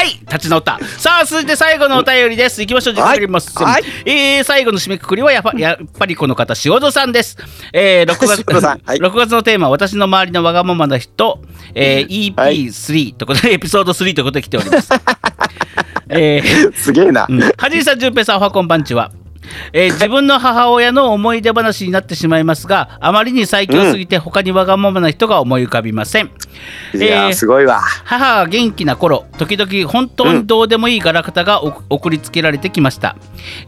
はい立ち直った。さあ続いて最後のお便りです。行きましょう。時間かかります、はい。えー最後の締めくくりはやっぱやっぱりこの方塩戸さんです、えー、6月はい。6 <laughs> 月のテーマは私の周りのわがままな人、えー、EP3 ということでエピソード3ということで来ております。<laughs> えーすげえな。うん、はじいさん、じゅんぺいさん、おはこんばんちは。えー自分の母親の思い出話になってしまいますが、あまりに最強すぎて、他にわがままな人が思い浮かびません。いやー、えーすごいわ。母が元気な頃、時々本当にどうでもいいガラクタがお送りつけられてきました。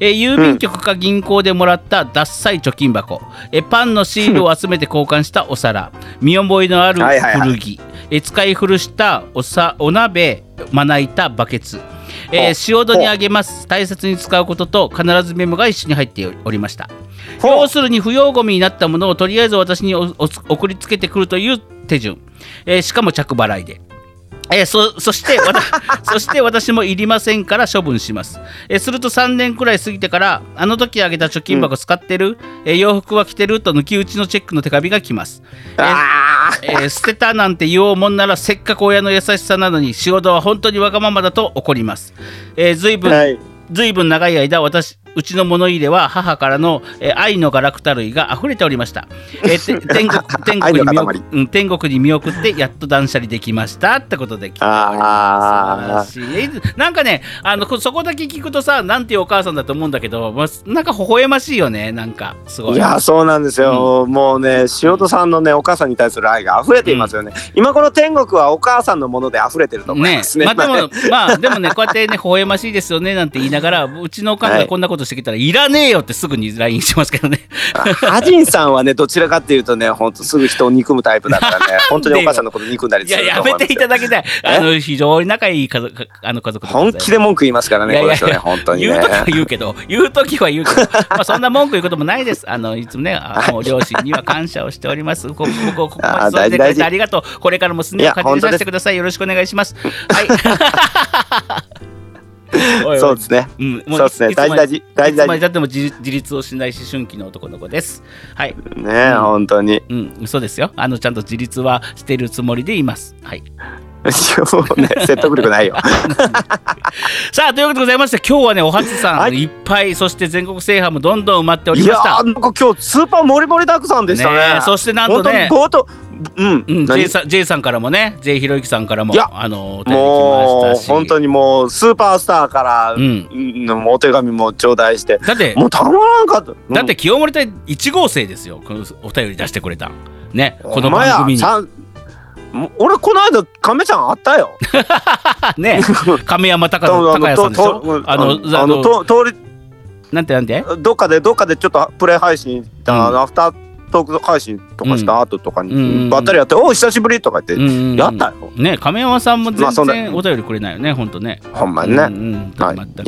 えー郵便局か銀行でもらったダッサい貯金箱、えーパンのシールを集めて交換したお皿、見覚えのあるはいはいはい古着、えー使い古したおさお鍋、まな板、バケツ。えー塩戸にあげます。大切に使うことと必ずメモが一緒に入っておりました。要するに不要ゴミになったものをとりあえず私に送りつけてくるという手順、えーしかも着払いでえーそそして <laughs> そして私もいりませんから処分します、えーすると3年くらい過ぎてからあの時あげた貯金箱使ってる、えー洋服は着てると抜き打ちのチェックの手紙が来ます、ええー捨てたなんて言おうもんならせっかく親の優しさなのに仕事は本当にわがままだと怒ります、えー、ずいぶん、ーはい。ずいぶん長い間私うちの物入れは母からの、えー愛のガラクタ類が溢れておりました、え <laughs> 天国天国に見送天国に見送ってやっと断捨離できましたってことで聞いてあ素晴らしい。えなんかねあのこそこだけ聞くとさなんていうお母さんだと思うんだけど、まあ、なんか微笑ましいよね。なんかすごい。いやそうなんですよ、もうね塩戸さんのねお母さんに対する愛が溢れていますよね、今この天国はお母さんのもので溢れてると思いねますね。まあでもまあでもねこうやってね微笑ましいですよねなんて言いながらうちのお母さんがこんなことしてきたら、い、らねえよってすぐに LINE しますけどねハジンさんはねどちらかっていうとねほんとすぐ人を憎むタイプだからね本当にお母さんのこと憎んだりいするいますやめていただきたいあの非常に仲いい家族かあの家族本気で文句言いますからねこの人ね本当にね言うときは言うけど、<laughs> 言うときは言うけど、まあそんな文句言うこともないです。あのいつもね、あの両親には感謝をしております。ここここここまで育ててくれてありがとう。これからもすねを感じさせてください。よろしくお願いします。はい。<laughs> <laughs> おいおいそうですねうん、もそうですねいつま大事大事大事いつまでたっても自自立をしない思春期の男の子です。はい。ね本当にうん、嘘ですよ。あのちゃんと自立はしてるつもりでいます。はい。<laughs> もうね説得力ないよ。<laughs> さあということでございまして今日はねお初さん、はい。い、っぱいそして全国制覇もどんどん埋まっておりいやました。ーなんか今日スーパーモリモリたくさんでしたね。ねえそしてなんとね冒頭うん、うん、何？J さん J さんからもね J ひろゆきさんからもいや。あのもう本当にもうスーパースターから、うん。うんお手紙も頂戴して。だってもうたまらんかった、うんだって清盛隊1号生ですよこのお便り出してくれた。ねこの番組に俺この間亀ちゃん会ったよ。<laughs> ね <laughs> 亀山隆也さんでしょ？とあのあの通りなんてなんて？どっかでどっかでちょっとプレイ配信、アフタートーク配信とかした後とかに、うん。ばったりやって「おう久しぶり」とか言って、やったよ。ね亀山さんも全然お便りくれないよねほんとね。ほんまにね、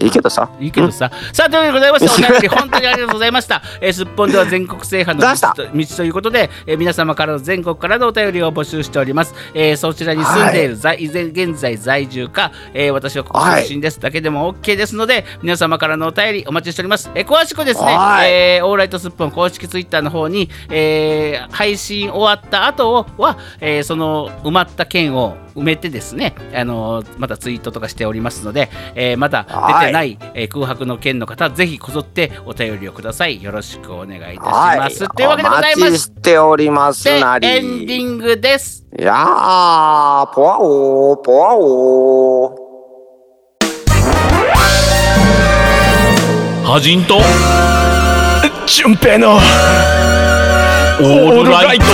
い。いいけどさ。いいけどさ、さあというわけでございましてお便り本当にありがとうございました。えー、すっぽんでは全国制覇の道ということで、えー皆様からの全国からのお便りを募集しております。えーそちらに住んでいる、現在在住か、えー私はここ出身です、だけでも OK ですので皆様からのお便りお待ちしております。えー詳しくですね、オーライトすっぽん公式ツイッターの方に、えー配信終わった後は、えーその埋まった件を埋めてですね、あのーまたツイートとかしておりますので、えーまだ出てない、えー空白の件の方ぜひこぞってお便りをください。よろしくお願いいたします、というわけでございまお待ちししております。てなりエンディングです。いやーポワオーポワオー。ハジンと純平のオオールライト。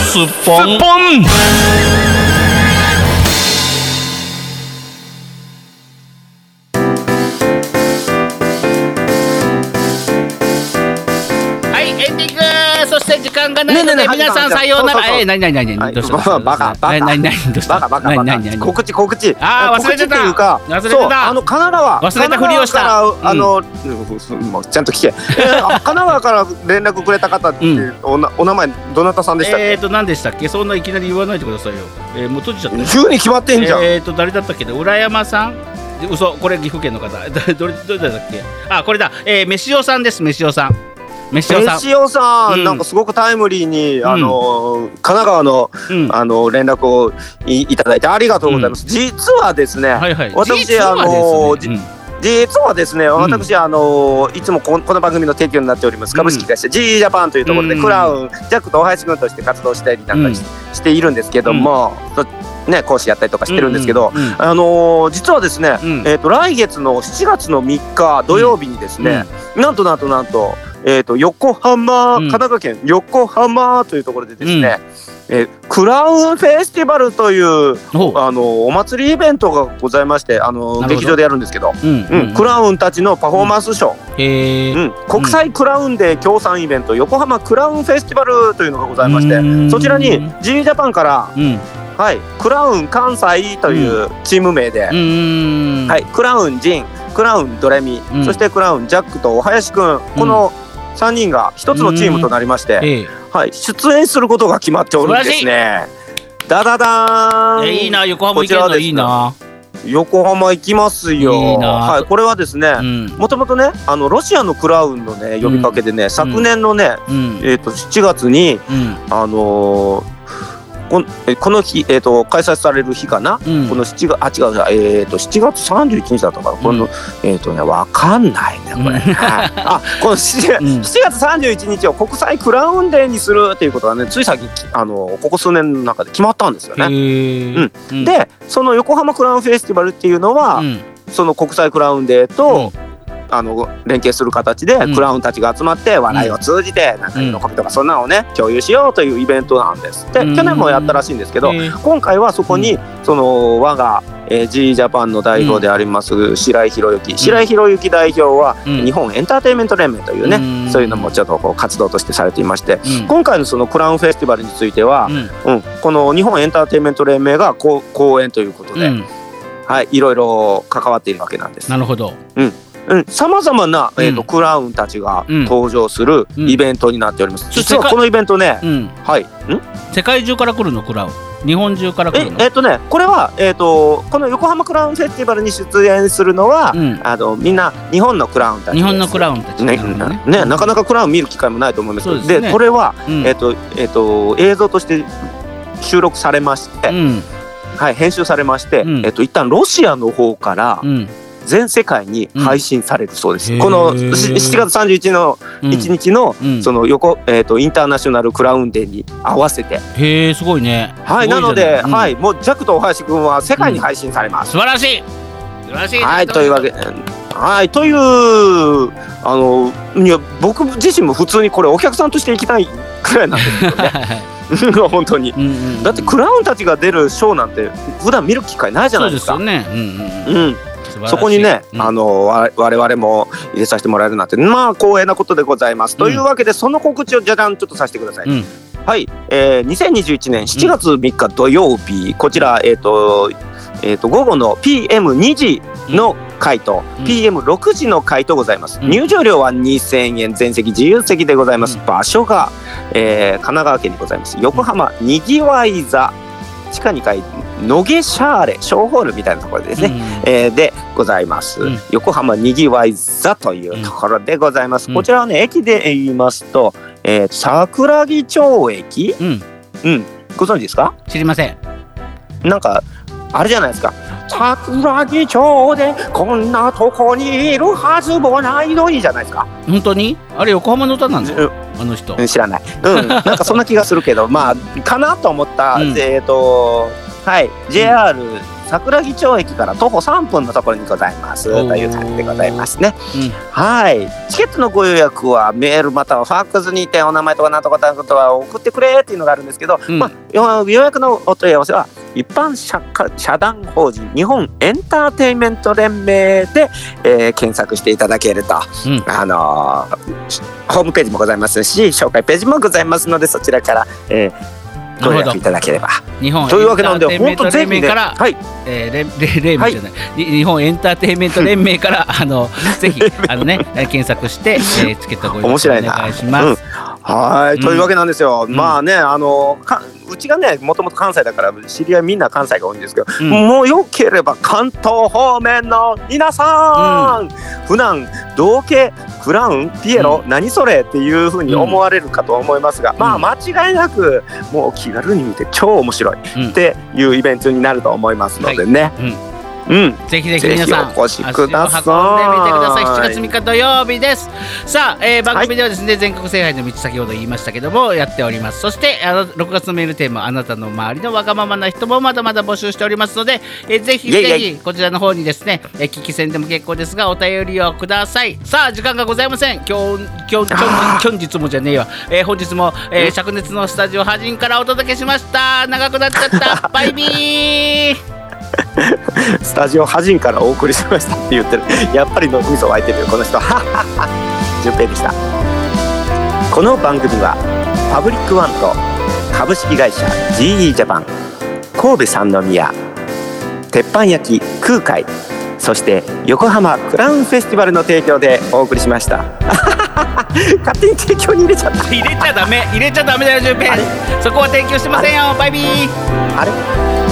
スッポンねえね皆さんさようなら。え何何何？はい。何どうしたバカバカ。何何何？どうしたバカバカバカ。告知告知。あー忘れてた。忘れてた。あの神奈川忘れたふりをした。神奈川からあの、ちゃんと聞け、神奈川から連絡くれた方って、うんおなお名前どなたさんでしたっけ、えーと何でしたっけ？そんないきなり言わないでくださいよ。えーもう閉じちゃった。よ急に決まってんじゃん、えーと誰だったっけ？ね浦山さん？嘘これ岐阜県の方。ど <laughs> どれどれだっけ？あこれだ。えー、飯尾さんです飯尾さん飯尾さん。飯尾さん、うん。なんかすごくタイムリーに、あの神奈川のうん。あの連絡をいいただいてありがとうございます、実はですね、はいはい。私あの実はですね、私、あのいつもここの番組の提供になっております。株式会社 G ジャパンというところで、うん。クラウン、ジャックと大橋君として活動したりなんかし,、ているんですけども、ね、講師やったりとかしてるんですけど、あのー実はですね、うん。えー、と来月の7月の3日土曜日にですね、なんとなんとなんと,、えー、と横浜、うん。神奈川県横浜というところでですね、えークラウンフェスティバルというあのお祭りイベントがございましてあの劇場でやるんですけど、うんうんクラウンたちのパフォーマンスショー、うん。国際クラウンデー協賛イベント横浜クラウンフェスティバルというのがございましてうん。そちらに G ジャパンから、うん。はい、クラウン関西というチーム名で、うんはい、クラウンジンクラウンドレミ、うん。そしてクラウンジャックとお林くんこの3人が一つのチームとなりまして、えーはい、出演することが決まっておるんですね。ダダダーン。えーいいな横浜行けるのいいな。横浜行きますよ。はい、これはですね、うん。もともとね、あのロシアのクラウンのね呼びかけでね、昨年のね、うん。えっ、と7月にうん。あのーこの日えっ、と開催される日かな？うん。この7月あ違うえっ、と7月31日だったかな。この、うん。えっ、とねわかんないねこれ。うん。はい。あこの 7, うん。7月31日を国際クラウンデーにするっていうことはねつい最近きあのここ数年の中で決まったんですよへね。ー。うん。でその横浜クラウンフェスティバルっていうのは、うん。その国際クラウンデーと、あの連携する形でうん。クラウンたちが集まって笑いを通じてなんか喜びとかそんなのをね共有しようというイベントなんです。ってうん。去年もやったらしいんですけど今回はそこにその我がえー G ジャパンの代表であります白井宏之。白井宏之代表はうん。日本エンターテインメント連盟といううねん。そういうのもちょっとこう活動としてされていましてうん。今回のそのクラウンフェスティバルについてはうん。うん。この日本エンターテインメント連盟がこう講演ということでうん。はいいろいろ関わっているわけなんです。なるほどさまざまな、えーとうん。クラウンたちがうん。登場するうん。イベントになっております。実はこのイベントね、うん。はい、ん？世界中から来るの？クラウン？日本中から来えるの？えっとねこれはえっ、とこの横浜クラウンフェスティバルに出演するのは、うん。あのみんな日本のクラウンたちです。日本のクラウンたちね。なるほどねなかなかクラウン見る機会もないと思いますけど。そうですね。これは、うん。えっ、とえっ、と映像として収録されまして、うん。はい編集されまして、うん。えっ、と一旦ロシアの方からうん全世界に配信されるそうです。うん。このへー。し7月31日のうん。1日の、うん。その横、えー、とインターナショナルクラウンデーに合わせて、へえすごいね。はい、ない。ので、はい、もうジャックと大橋君は世界に配信されます。素晴らしい。素晴らしい。はい、というわけ、はい、という、あの、いや、僕自身も普通にこれお客さんとして行きたいくらいなんですけどね、<laughs> 本当に。うんうんだってクラウンたちが出るショーなんて普段見る機会ないじゃないですか。そうですよね。うんうん。うんそこにね、うん。あのわ我々も入れさせてもらえるなんてまあ光栄なことでございます。というわけでその告知をじゃじゃんちょっとさせてください。うん。はい、えー、2021年7月3日土曜日、こちら、えーとえー、と午後の PM2 時の回と、うん。PM6 時の回とございます、うん。入場料は2000円全席自由席でございます、うん。場所が、えー神奈川県にございます。横浜にぎわい座地下2階野毛シャーレ小ホールみたいなところですね、えーでございます、うん。横浜にぎわい座というところでございます、うん。こちらはね駅で言いますと、えー桜木町駅。うん。うん。ご存知ですか？知りません。なんかあれじゃないですか。桜木町でこんなとこにいるはずもないのにじゃないですか。本当に？あれ横浜の歌なのあの人。うん知らない。うん。<laughs> なんかそんな気がするけどまあかなと思った、うん。えっ、とはい。JR 桜木町駅から徒歩3分のところにございます。という感じでございますね。うん。はい。チケットのご予約はメールまたはファックスにてお名前とかなんとかなんとか送ってくれっていうのがあるんですけど、うん。まあ、予予約のお問い合わせは一般社か社団法人日本エンターテインメント連盟で、えー検索していただけると、うん。あのーホームページもございますし紹介ページもございますのでそちらから、えーごいただければ。日本というわけなんで本当ぜひね連盟から、はい。えー、じゃない、に日本エンターテインメント連盟からあのぜひあのねえー <laughs> 検索して、えー、チケットご予約お願いします。うんはい、うん。というわけなんですよ。ん。まあね、あのかうちがね、もともと関西だから知り合いみんな関西が多いんですけど、うん。もうよければ関東方面の皆さん、普段道家クラウンピエロ、何それっていうふうに思われるかと思いますが、まあ間違いなくもう気軽に見て超面白いうん。っていうイベントになると思いますのでね。うん、ぜひぜひ皆さんお越しください。足を運んでみてください。7月3日土曜日です。さあ、えー番組ではですね、全国制覇の道先ほど言いましたけどもやっております。そしてあの6月のメールテーマあなたの周りのわがままな人もまだまだ募集しておりますので、えーぜひぜひこちらの方にですね、えー聞き戦でも結構ですがお便りをください。さあ時間がございません。今日今日今日今日もじゃねえわ、えー本日も、えー灼熱のスタジオ端んからお届けしました。長くなっちゃった。<laughs> バイビースタジオ端からお送りしましたって言ってる。やっぱり脳みそ湧いてるよこの人。ははっはっは順平でした。この番組はパブリックワンと株式会社 GE ジャパン神戸三宮鉄板焼き空海そして横浜クラウンフェスティバルの提供でお送りしました。<laughs> 勝手に提供に入れちゃった。入れちゃダメ。入れちゃダメだよ順平。そこは提供してませんよ。バイビー。あれ？